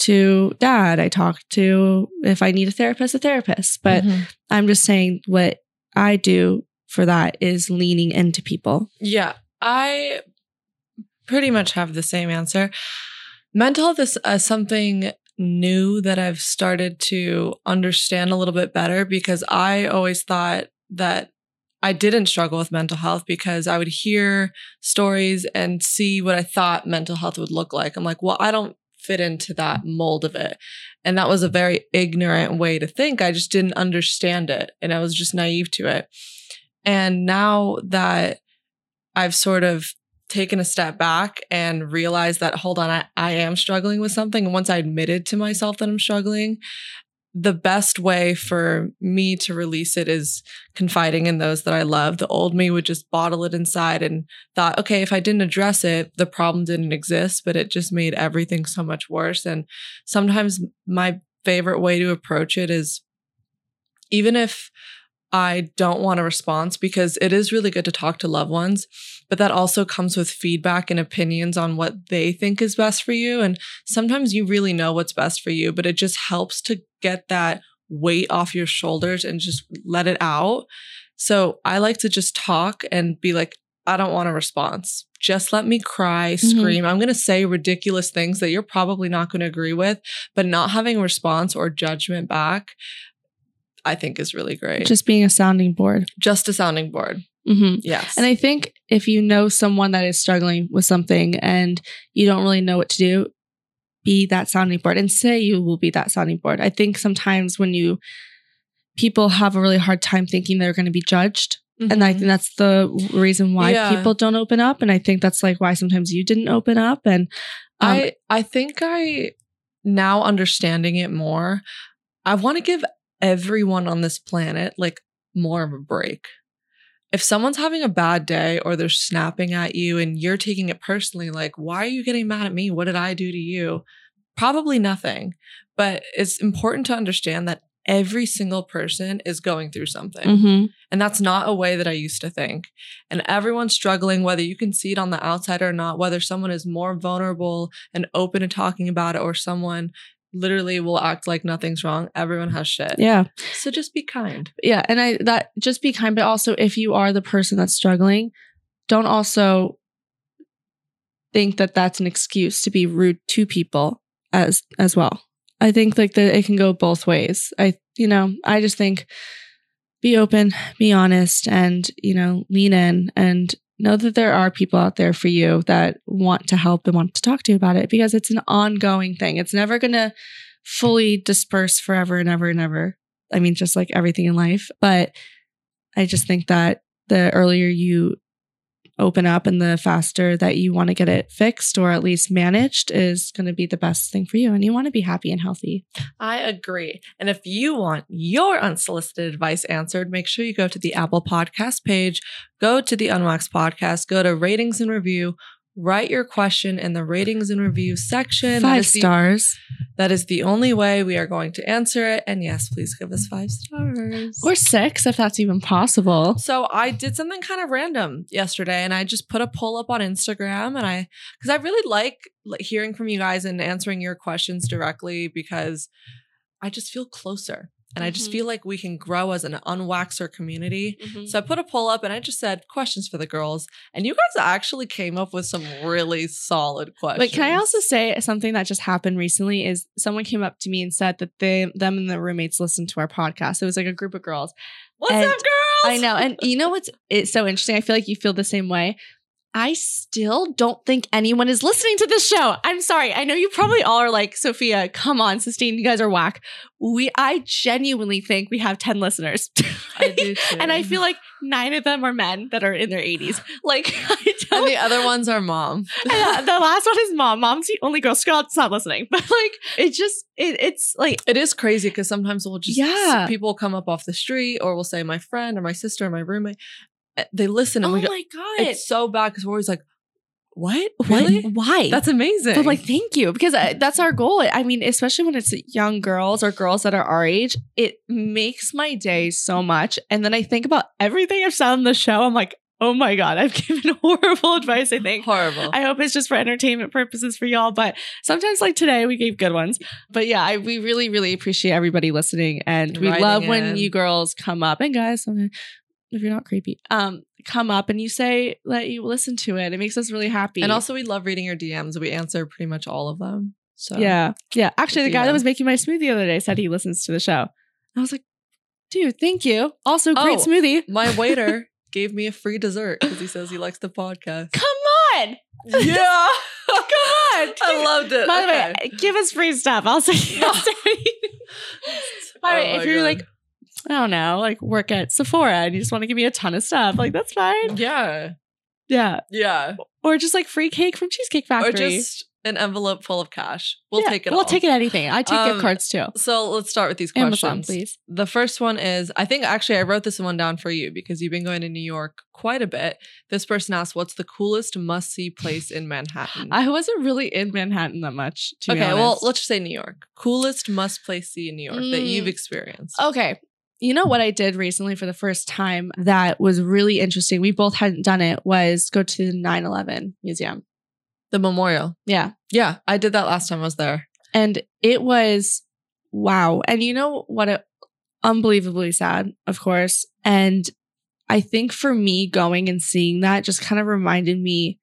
to dad. I talk to if I need a therapist, a therapist. But Mhm. I'm just saying what I do for that is leaning into people. Yeah, I pretty much have the same answer. Mental health is uh, something new that I've started to understand a little bit better because I always thought that I didn't struggle with mental health because I would hear stories and see what I thought mental health would look like. I'm like, well, I don't fit into that mold of it. And that was a very ignorant way to think. I just didn't understand it and I was just naive to it. And now that I've sort of taken a step back and realized that, hold on, I, I am struggling with something. And once I admitted to myself that I'm struggling, the best way for me to release it is confiding in those that I love. The old me would just bottle it inside and thought, okay, if I didn't address it, the problem didn't exist, but it just made everything so much worse. And sometimes my favorite way to approach it is even if I don't want a response because it is really good to talk to loved ones, but that also comes with feedback and opinions on what they think is best for you. And sometimes you really know what's best for you, but it just helps to get that weight off your shoulders and just let it out. So I like to just talk and be like, I don't want a response. Just let me cry, Mhm. scream. I'm going to say ridiculous things that you're probably not going to agree with, but not having a response or judgment back, I think is really great. Just being a sounding board. just a sounding board. hmm Yes. And I think if you know someone that is struggling with something and you don't really know what to do, be that sounding board and say you will be that sounding board. I think sometimes when you people have a really hard time thinking they're going to be judged. And I Mhm. think that's the reason why Yeah. people don't open up. And I think that's like why sometimes you didn't open up. And um, I I think I now understanding it more, I want to give everyone on this planet like more of a break. If someone's having a bad day or they're snapping at you and you're taking it personally, like, why are you getting mad at me? What did I do to you? Probably nothing. But it's important to understand that every single person is going through something. mhm. And that's not a way that I used to think. And everyone's struggling, whether you can see it on the outside or not, whether someone is more vulnerable and open to talking about it or someone literally will act like nothing's wrong. Everyone has shit. yeah. So just be kind. yeah and i that just be kind but also if you are the person that's struggling don't also think that that's an excuse to be rude to people as as well i think like that it can go both ways i you know i just think be open be honest and you know lean in and know that there are people out there for you that want to help and want to talk to you about it because it's an ongoing thing it's never going to fully disperse forever and ever and ever I mean, just like everything in life. But I just think that the earlier you open up and the faster that you want to get it fixed or at least managed is going to be the best thing for you. And you want to be happy and healthy. I agree. And if you want your unsolicited advice answered, make sure you go to the Apple Podcast page, go to the Unwaxed Podcast, go to ratings and review, write your question in the ratings and reviews section. That Five the- stars That is the only way we are going to answer it. And yes, please give us five stars. or six if that's even possible. so I did something kind of random yesterday and I just put a poll up on Instagram and I because I really like, hearing from you guys and answering your questions directly because I just feel closer and I just Mhm. feel like we can grow as an unwaxer community. Mm-hmm. So I put a poll up and I just said questions for the girls and you guys actually came up with some really solid questions. But can I also say something that just happened recently is someone came up to me and said that they them and their roommates listened to our podcast. It was like a group of girls. What's and up, girls? I know. And you know what's it's so interesting? I feel like you feel the same way. I still don't think anyone is listening to this show. I'm sorry. I know you probably all are like, Sophia, come on, Sistine, you guys are whack. We I genuinely think we have 10 listeners. I do too. and I feel like nine of them are men that are in their 80s. Like I and the other ones are mom. and, uh, the last one is mom. Mom's the only girl. Scott's not listening. But like it just it, it's like It is crazy because sometimes we'll just Yeah. people will come up off the street or we'll say my friend or my sister or my roommate. Uh, They listen and oh we go, my god. it's so bad because we're always like, what? What? Why? That's amazing. I'm like, thank you, because uh, that's our goal. I mean, especially when it's young girls or girls that are our age, it makes my day so much. And then I think about everything I've said on the show. I'm like, oh my god, I've given horrible advice. I think. horrible. I hope it's just for entertainment purposes for y'all, but sometimes, like today, we gave good ones. But yeah, I, we really, really appreciate everybody listening, and we Writing love when you girls come up and guys, if you're not creepy, um, come up and you say that you listen to it. It makes us really happy. and also, we love reading your DMs. We answer pretty much all of them. So Yeah. Yeah. Actually, the guy that was making my smoothie the other day said he listens to the show. I was like, dude, thank you. Also, great Oh. smoothie. my waiter gave me a free dessert because he says he likes the podcast. Come on. yeah, Come on. I loved it. By the way, give us free stuff. I'll say. By the way, Oh if you're God. like, I don't know, like work at Sephora and you just want to give me a ton of stuff, like that's fine. yeah, Yeah. yeah, Or just like free cake from Cheesecake Factory. or just an envelope full of cash. We'll Yeah, take it. We'll all. take it anything. I take Um, gift cards too. So let's start with these Amazon, questions. please. The first one is I think actually I wrote this one down for you because you've been going to New York quite a bit. This person asked, "What's the coolest must-see place in Manhattan?" I wasn't really in Manhattan that much. To be okay, well, let's just say New York. Coolest must place see in New York that you've Mm. experienced. Okay. You know what I did recently for the first time that was really interesting? We both hadn't done it was go to the 9 11 museum. The memorial. Yeah. Yeah, I did that last time I was there. And it was wow. And you know what? It, unbelievably sad, of course. And I think for me, going and seeing that just kind of reminded me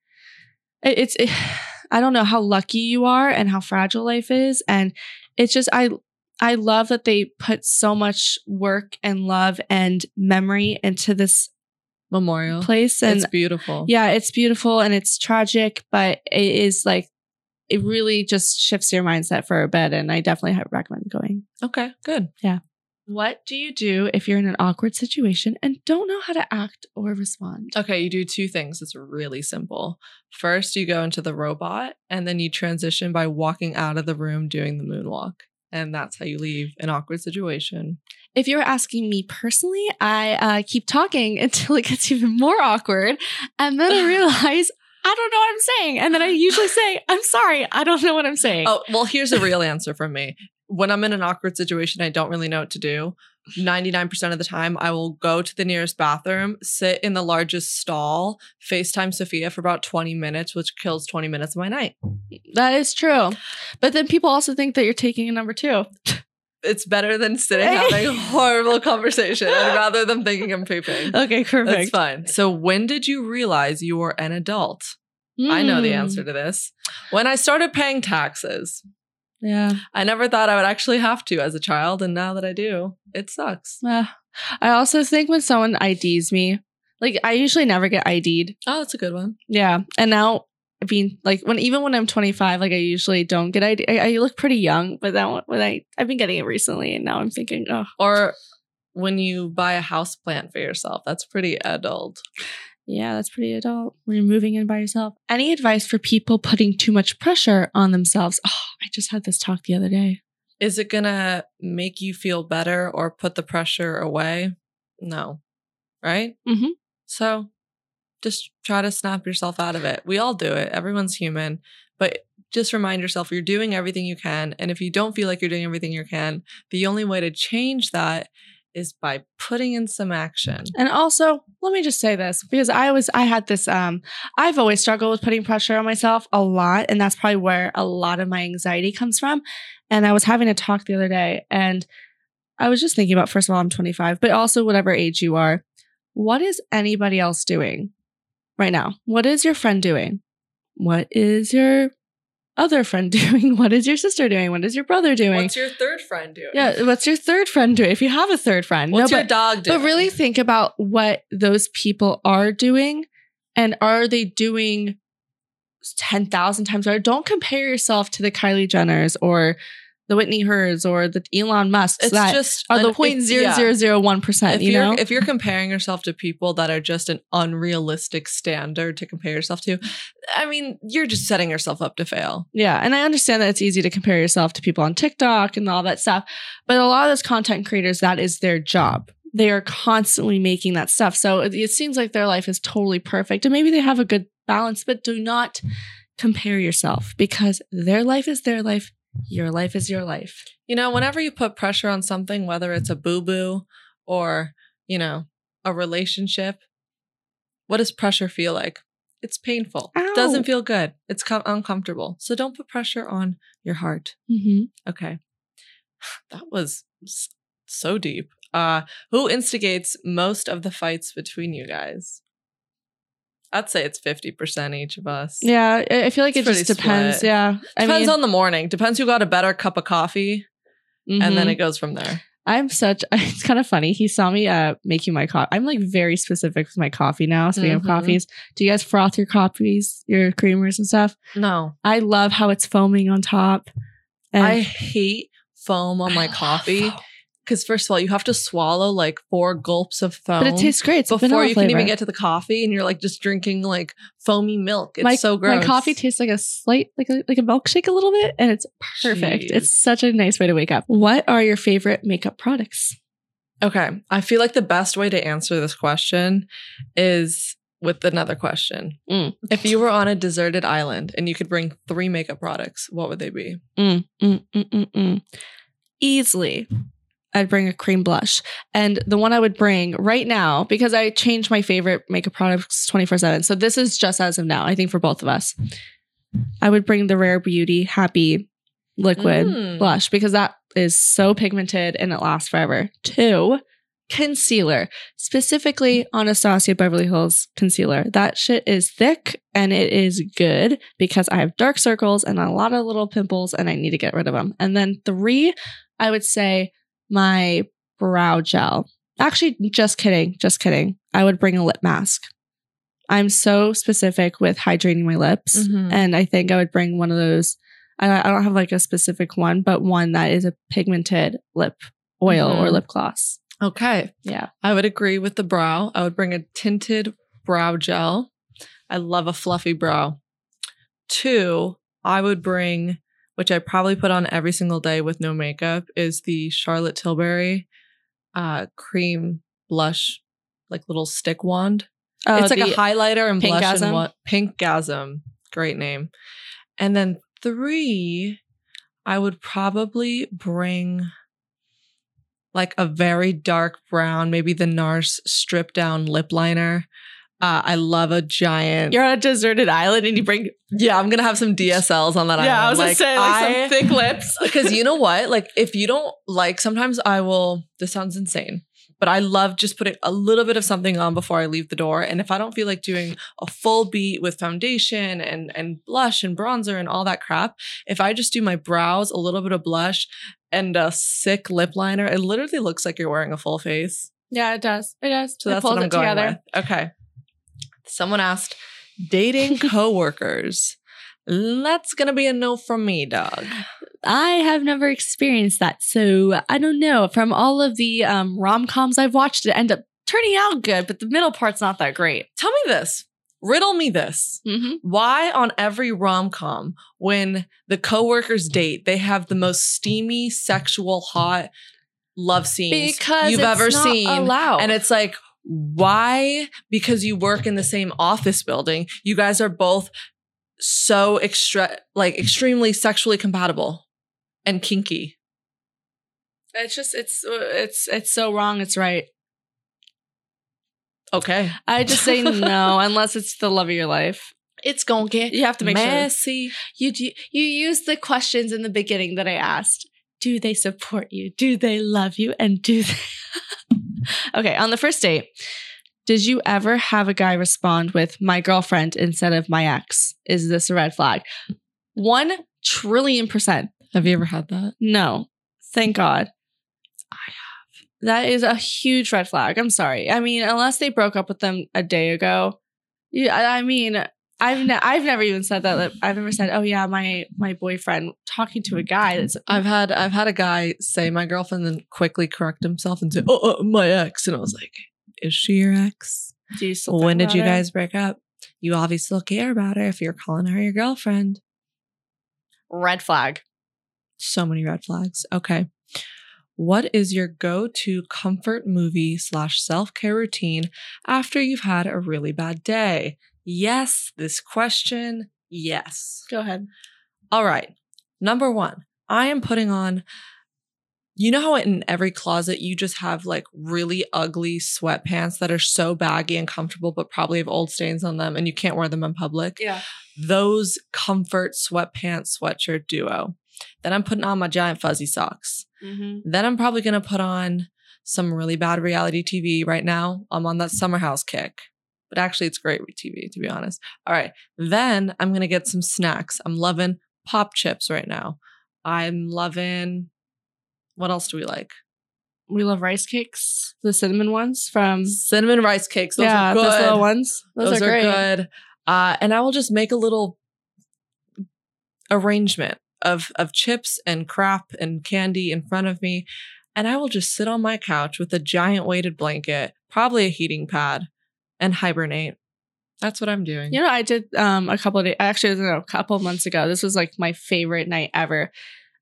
it- it's, it, I don't know how lucky you are and how fragile life is. And it's just, I, I love that they put so much work and love and memory into this Memorial. place. And it's beautiful. yeah, it's beautiful and it's tragic, but it is like, it really just shifts your mindset for a bit. And I definitely recommend going. Okay, good. Yeah. What do you do if you're in an awkward situation and don't know how to act or respond? Okay, you do two things. It's really simple. First, you go into the robot, and then you transition by walking out of the room doing the moonwalk. And that's how you leave an awkward situation. If you're asking me personally, I uh, keep talking until it gets even more awkward. And then I realize I don't know what I'm saying. And then I usually say, I'm sorry, I don't know what I'm saying. Oh, well, here's a real answer from me. When I'm in an awkward situation, I don't really know what to do. 99% of the time, I will go to the nearest bathroom, sit in the largest stall, FaceTime Sophia for about 20 minutes, which kills 20 minutes of my night. That is true. But then people also think that you're taking a number two. It's better than sitting having a horrible conversation. I'd rather than thinking I'm pooping. Okay, perfect. That's fine. So, when did you realize you were an adult? I know the Mm. answer to this. When I started paying taxes, Yeah. I never thought I would actually have to as a child. And now that I do, it sucks. Uh, I also think when someone IDs me, like I usually never get ID'd. Oh, that's a good one. Yeah. And now, I mean, like when even when I'm 25, like I usually don't get ID. I, I look pretty young, but then when I I've been getting it recently, and now I'm thinking, oh, Or when you buy a house plant for yourself, that's pretty adult. Yeah, that's pretty adult. When you're moving in by yourself. Any advice for people putting too much pressure on themselves? Oh, I just had this talk the other day. Is it going to make you feel better or put the pressure away? No. Right? Mhm. So just try to snap yourself out of it. We all do it. Everyone's human. But just remind yourself you're doing everything you can. And if you don't feel like you're doing everything you can, the only way to change that is by putting in some action. And also, let me just say this because I was I had this um I've always struggled with putting pressure on myself a lot and that's probably where a lot of my anxiety comes from. And I was having a talk the other day and I was just thinking about first of all I'm 25, but also whatever age you are, what is anybody else doing right now? What is your friend doing? What is your other friend doing? What is your sister doing? What is your brother doing? What's your third friend doing? yeah, what's your third friend doing? If you have a third friend. What's No, your but- dog doing? but really think about what those people are doing and are they doing 10,000 times better? Don't compare yourself to the Kylie Jenners or the Whitney Hers or the Elon Musks it's that just are the point if- zero zero zero one percent. You you're know, if you're comparing yourself to people that are just an unrealistic standard to compare yourself to, I mean, you're just setting yourself up to fail. yeah, and I understand that it's easy to compare yourself to people on TikTok and all that stuff, but a lot of those content creators, that is their job. They are constantly making that stuff, so it, it seems like their life is totally perfect, and maybe they have a good balance, but do not compare yourself because their life is their life, your life is your life. You know, whenever you put pressure on something, whether it's a boo boo or, you know, a relationship, what does pressure feel like? It's painful. Ow. Doesn't feel good. It's com- uncomfortable. So don't put pressure on your heart. Mm-hmm. Okay. That was so deep. Uh who instigates most of the fights between you guys? I'd say it's 50% each of us. Yeah, I feel like It's it just depends. split. Yeah, I Depends mean, on the morning. Depends who got a better cup of coffee and then mhm. it goes from there. I'm such. It's kind of funny. He saw me uh making my coffee. I'm like very specific with my coffee now. Speaking Mhm. of coffees, do you guys froth your coffees, your creamers and stuff? No. I love how it's foaming on top. And I hate foam on my coffee foam. Because first of all, you have to swallow like four gulps of foam. but it tastes great. It's before you can even get to the coffee, and you're like just drinking like foamy milk. It's my, so gross. My coffee tastes like a slight, like a, like a milkshake a little bit, and it's perfect. Jeez. It's such a nice way to wake up. What are your favorite makeup products? Okay, I feel like the best way to answer this question is with another question. Mm. If you were on a deserted island and you could bring three makeup products, what would they be? Mm, mm, mm, mm, mm. Easily, I'd bring a cream blush. And the one I would bring right now, because I change my favorite makeup products 24 7. So this is just as of now, I think for both of us. I would bring the Rare Beauty Happy Liquid Mm. Blush because that is so pigmented and it lasts forever. Two, concealer, specifically Anastasia Beverly Hills concealer. That shit is thick and it is good because I have dark circles and a lot of little pimples and I need to get rid of them. And then three, I would say my brow gel. Actually, just kidding. Just kidding. I would bring a lip mask. I'm so specific with hydrating my lips. Mhm. And I think I would bring one of those. I, I don't have like a specific one, but one that is a pigmented lip oil or Mhm. lip gloss. Okay, Yeah. I would agree with the brow. I would bring a tinted brow gel. I love a fluffy brow. Two, I would bring, which I probably put on every single day with no makeup, is the Charlotte Tilbury uh, cream blush, like little stick wand. it's like a highlighter and blush Pinkgasm? and what Pinkgasm. Great name. And then three, I would probably bring like a very dark brown, maybe the NARS strip down lip liner. Uh, I love a giant. You're on a deserted island and you bring. yeah, I'm gonna have some DSLs on that island. Yeah, I was gonna say like some thick lips. because you know what? Like, if you don't like, sometimes I will. This sounds insane, but I love just putting a little bit of something on before I leave the door. And if I don't feel like doing a full beat with foundation and and blush and bronzer and all that crap, if I just do my brows, a little bit of blush, and a sick lip liner, it literally looks like you're wearing a full face. Yeah, it does. It does. So It that's pulls what I'm it going together. with. Okay. Someone asked, dating coworkers. That's gonna be a no from me, dog. I have never experienced that, so I don't know. From all of the um, rom coms I've watched, it end up turning out good, but the middle part's not that great. Tell me this. Riddle me this. Mm-hmm. Why on every rom com, when the coworkers date, they have the most steamy, sexual, hot love scenes Because you've ever seen? allowed. And it's like, why? Because you work in the same office building. You guys are both so extra, like extremely sexually compatible and kinky. it's just it's it's it's so wrong. It's right. Okay, I just say no unless it's the love of your life. it's gonna get You have to make sure messy. you do, you use the questions in the beginning that I asked. Do they support you? Do they love you? And do they? okay, on the first date, did you ever have a guy respond with "my girlfriend" instead of "my ex"? Is this a red flag? One trillion percent. Have you ever had that? No, thank God. I have. That is a huge red flag. I'm sorry. I mean, unless they broke up with them a day ago. Yeah, I I mean, I've ne- I've never even said that. Like, I've never said, "Oh yeah, my my boyfriend talking to a guy." That's I've had I've had a guy say my girlfriend, then quickly correct himself and say, "Oh, uh, my ex," and I was like, "Is she your ex? Do you still when did you guys break up? You obviously still care about her if you're calling her your girlfriend." red flag? So many red flags. Okay, what is your go-to comfort movie slash self care routine after you've had a really bad day? Yes, this question, yes. Go ahead. All right. Number one, I am putting on, you know how in every closet you just have like really ugly sweatpants that are so baggy and comfortable, but probably have old stains on them and you can't wear them in public? Yeah. Those comfort sweatpants sweatshirt duo. Then I'm putting on my giant fuzzy socks. Mm-hmm. Then I'm probably going to put on some really bad reality TV right now. I'm on that Summer House kick. But actually, it's great with TV, to be honest. All right. Then I'm going to get some snacks. I'm loving pop chips right now. I'm loving, what else do we like? We love rice cakes, the cinnamon ones from Cinnamon rice cakes. Those yeah, are good. those little ones. Those, Those, are, are, great. good. Uh, and I will just make a little arrangement of of chips and crap and candy in front of me, and I will just sit on my couch with a giant weighted blanket, probably a heating pad, and hibernate. That's what I'm doing. You know, I did um a couple of days. Actually, no, a couple of months ago. This was like my favorite night ever.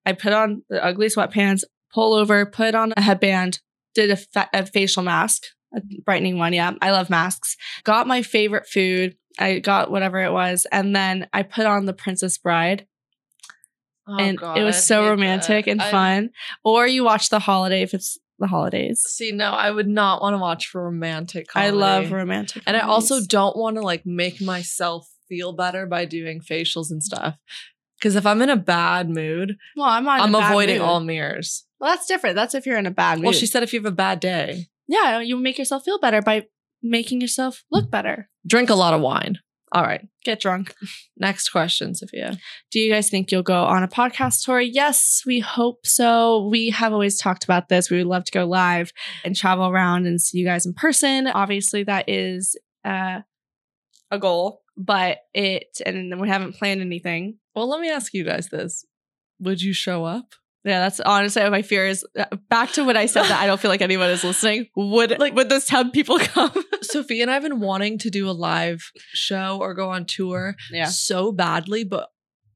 I put on the ugly sweatpants, pull over, put on a headband, did a, fa- a facial mask, a brightening one. Yeah, I love masks. Got my favorite food. I got whatever it was, and then I put on the Princess Bride, Oh, and God, it was so romantic that. and I- fun. Or you watch the holiday if it's the holidays. See, no, I would not want to watch for romantic. I love romantic, and I also don't want to like make myself feel better by doing facials and stuff. Because if I'm in a bad mood, Well, I'm on. I'm avoiding all mirrors. Well, that's different. That's if you're in a bad mood. Well, she said if you have a bad day, yeah, you make yourself feel better by making yourself look better. drink a lot of wine. All right. Get drunk. Next question, Sophia. Do you guys think you'll go on a podcast tour? Yes, we hope so. We have always talked about this. We would love to go live and travel around and see you guys in person. Obviously, that is uh, a goal, but it, and we haven't planned anything. Well, let me ask you guys this. Would you show up? Yeah, that's honestly my fear is uh, back to what I said that I don't feel like anyone is listening. Would like would those 10 people come? Sophie and I have been wanting to do a live show or go on tour Yeah. so badly, but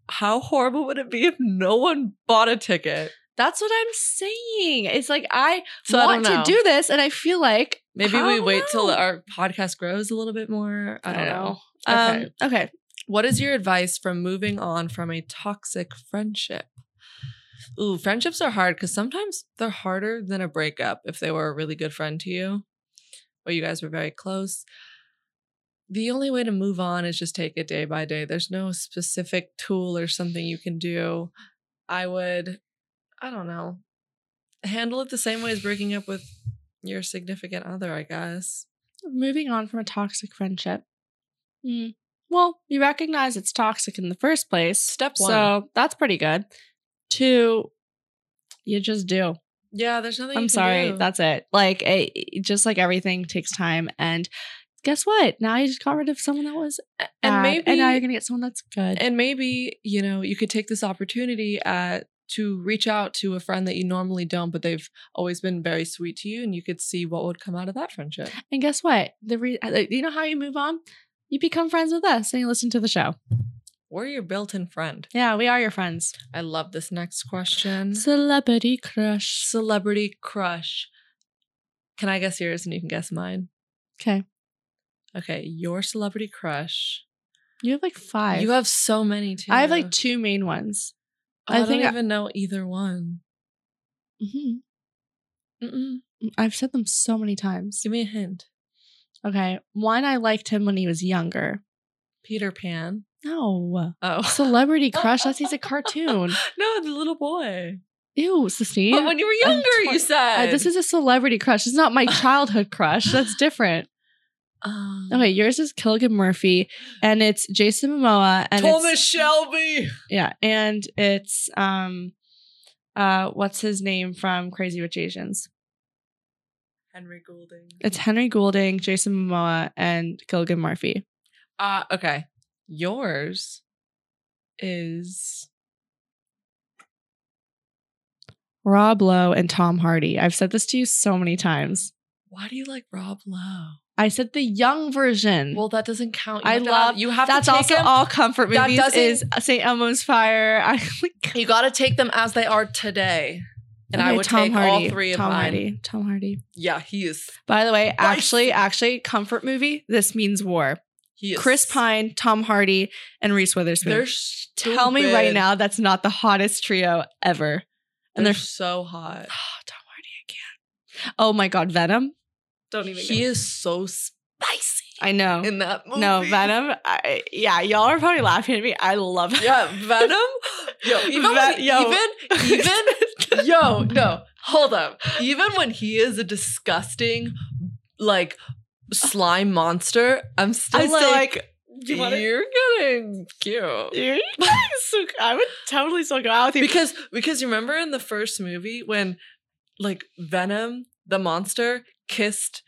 how horrible would it be if no one bought a ticket? That's what I'm saying. It's like I So I want don't to do this, and I feel like Maybe we wait till our podcast grows a little bit more. I don't know. Um, Okay. okay. What is your advice from moving on from a toxic friendship? Ooh, friendships are hard because sometimes they're harder than a breakup if they were a really good friend to you or you guys were very close. The only way to move on is just take it day by day. There's no specific tool or something you can do. I would, I don't know, handle it the same way as breaking up with your significant other, I guess. Moving on from a toxic friendship. Hmm. Well, you recognize it's toxic in the first place. Step one. So that's pretty good. Two, you just do. Yeah, there's nothing. I'm you can sorry. do. That's it. Like, it, it- just like everything takes time. And guess what? Now you just got rid of someone that was and bad, maybe and now you're gonna get someone that's good. and maybe you know you could take this opportunity at to reach out to a friend that you normally don't but they've always been very sweet to you and you could see what would come out of that friendship And guess what? The re- uh, you know how you move on? You become friends with us and you listen to the show. We're your built-in friend Yeah, we are your friends. i love this next question Celebrity crush. celebrity crush can i guess yours and you can guess mine Okay. okay your celebrity crush You have like five. you have so many too I have like two main ones. Oh, I i, don't think I- even know either one Mm-hmm. Mm-mm. I've said them so many times. give me a hint Okay. One, I liked him when he was younger. peter pan No. oh Celebrity crush. That's he's a cartoon. no the little boy Ew, Sistine. But when you were younger, twen- you said Uh, this is a celebrity crush. It's not my childhood crush. That's different. um, Okay, yours is Cillian Murphy, and it's Jason Momoa, and it's- Thomas Shelby. Yeah, and it's um uh what's his name from Crazy Rich Asians? Henry Golding. It's Henry Golding, Jason Momoa, and Cillian Murphy. uh okay. Yours is Rob Lowe and Tom Hardy. I've said this to you so many times. why do you like Rob Lowe? I said the young version. Well, that doesn't count. You I love have, you have that's to take also all comfort movies. Is St. Elmo's Fire? I like you got to take them as they are today. And I Okay, would take all three of Tom mine. Hardy. Tom Hardy. Yeah, he is. By the way, actually, actually, comfort movie. This means war. He is Chris Pine, Tom Hardy, and Reese Witherspoon. They're Tell me right now that's not the hottest trio ever. And they're they're so hot. Oh, Tom Hardy, I can't. Oh my god, Venom. Don't even. He is so spicy I know. in that movie. No, Venom. I, yeah, y'all are probably laughing at me. I love it. Yeah, Venom. Yo, even Ve- when- yo. even even yo, no, hold up. Even when he is a disgusting, like slime monster, I'm still I like, still like. You to? you're getting cute. You're so, I would totally still go out with you. Because because you remember in the first movie when like Venom, the monster, kissed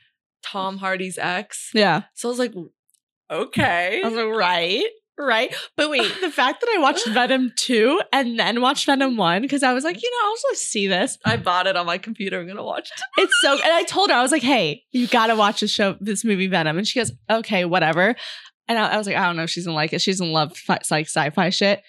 Tom Hardy's ex. yeah, So I was like, okay. I was like, right, right. But wait, the fact that I watched Venom two and then watched Venom one because I was like, you know, I'll just see this. I bought it on my computer. I'm gonna watch it. It's so. And I told her I was like, hey, you got to watch this show, this movie Venom, and she goes, okay, whatever. And I, I was like, I don't know, if she's gonna like it. She's doesn't love fi- like sci-fi shit.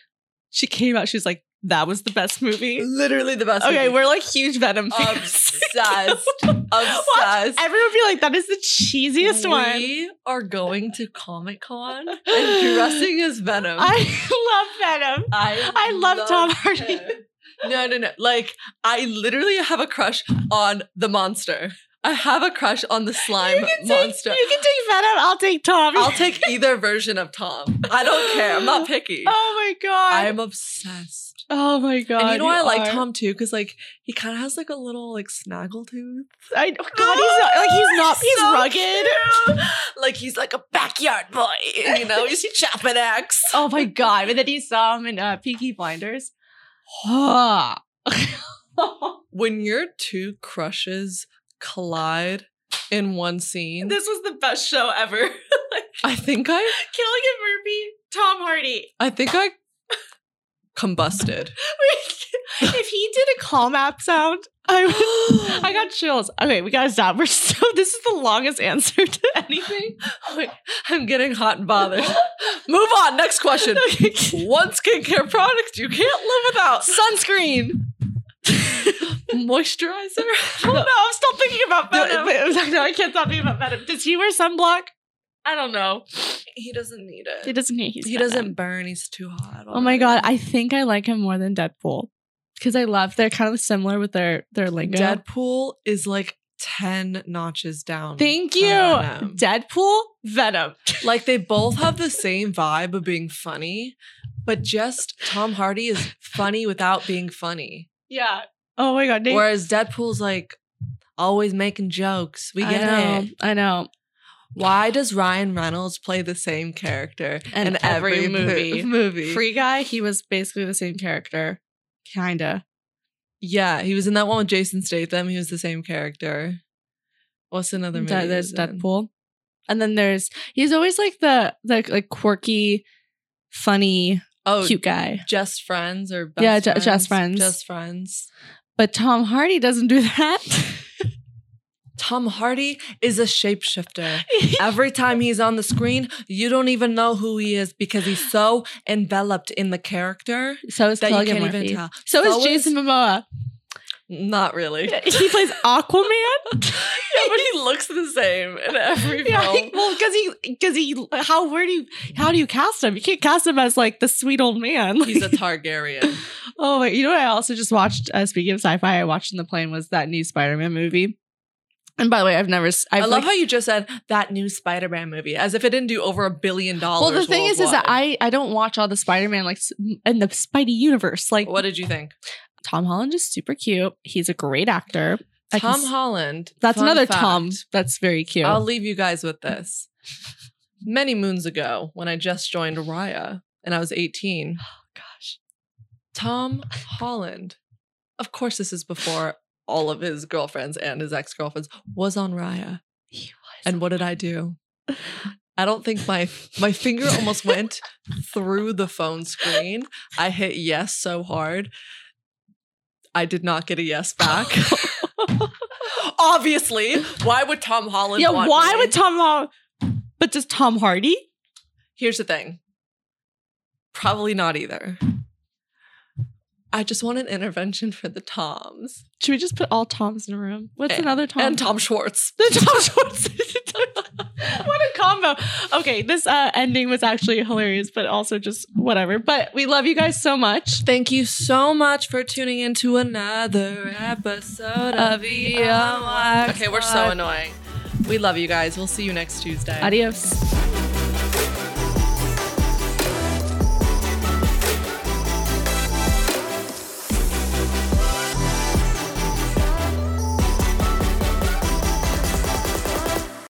She came out, she was like, that was the best movie. Literally the best. Okay, movie. we're like huge Venom fans. obsessed. Watch, obsessed. Everyone be like, that is the cheesiest one. We are going to Comic Con and dressing as Venom. I love Venom. I, I love Tom Hardy. No, no, no. Like, I literally have a crush on the monster. I have a crush on the slime You take, monster. you can take Venom. I'll take Tom. I'll take either version of Tom. I don't care. I'm not picky. Oh my god. I'm obsessed. Oh my god. and you know why I like are. Tom too? Because like he kind of has like a little like snaggle tooth. I God, he's not like he's not. He's So rugged. Like he's like a backyard boy. You know, he's chopping axe. Oh my god! And then you saw him in uh, Peaky Blinders. When your two crushes collide in one scene, this was the best show ever. like, I think I, Cillian Murphy, Tom Hardy. I think I combusted. if he did a call map sound, I would, I got chills. Okay, we gotta stop. We're so. This is the longest answer to anything. Oh, wait, I'm getting hot and bothered. Move on. Next question. One skincare product you can't live without. Sunscreen. Moisturizer. Oh no, I'm still thinking about No, Venom. No, I can't stop thinking about Venom. Does he wear sunblock? I don't know. He doesn't need it. He doesn't need. He's he doesn't burn. He's too hot. Oh my god, I think I like him more than Deadpool because I love they're kind of similar with their their lingo. Deadpool is like 10 notches down. Thank you, Venom. Deadpool, Venom. like they both have the same vibe of being funny, but just Tom Hardy is funny without being funny. Yeah. Oh my god, Nate. Whereas Deadpool's like always making jokes. We I get know, it. I know. Why does Ryan Reynolds play the same character In in every every, movie. movie? Free Guy, he was basically the same character, kinda. Yeah, he was in that one with Jason Statham. He was the same character. What's another movie? De- there's? Deadpool, and then there's he's always like the the like quirky, funny, Oh, cute guy. Just Friends or Best Yeah, Ju- friends? Just Friends. Just Friends. But Tom Hardy doesn't do that. Tom Hardy is a shapeshifter. Every time he's on the screen, you don't even know who he is because he's so enveloped in the character so is that you can't Murphy. even tell. So, is Jason Momoa. Not really. he plays Aquaman. yeah, but he looks the same in every Yeah, film. he- well, because he, because he, how, where do you, how do you cast him? You can't cast him as like the sweet old man. He's a Targaryen. oh, wait, you know what? I also just watched. Uh, speaking of sci-fi, I watched in the plane was that new Spider-Man movie. And by the way, I've never. I've i love like- how you just said that new Spider-Man movie, as if it didn't do over a billion dollars. Well, the thing is, is that. I I don't watch all the Spider-Man like in the Spidey universe. Like What did you think? Tom Holland is super cute. He's a great actor. I can Tom Holland. That's another fact, Tom. That's very cute. I'll leave you guys with this. Many moons ago, when I just joined Raya and I was 18, Oh Gosh. Tom Holland, of course, this is before all of his girlfriends and his ex girlfriends, was on Raya. He was. And what did I do? I don't think my my finger almost went through the phone screen. I hit yes so hard. I did not get a yes back. Obviously, why would Tom Holland? yeah, why me? would Tom Holland? But does Tom Hardy? Here's the thing. Probably not either. I just want an intervention for the Toms Should we just put all Toms in a room? What's And- another Tom? and Tom Schwartz. The Tom Schwartz. what a combo. Okay, this uh, ending was actually hilarious, but also just whatever. But we love you guys so much. Thank you so much for tuning in to another episode of the Okay, we're so annoying. We love you guys. We'll see you next Tuesday. Adios.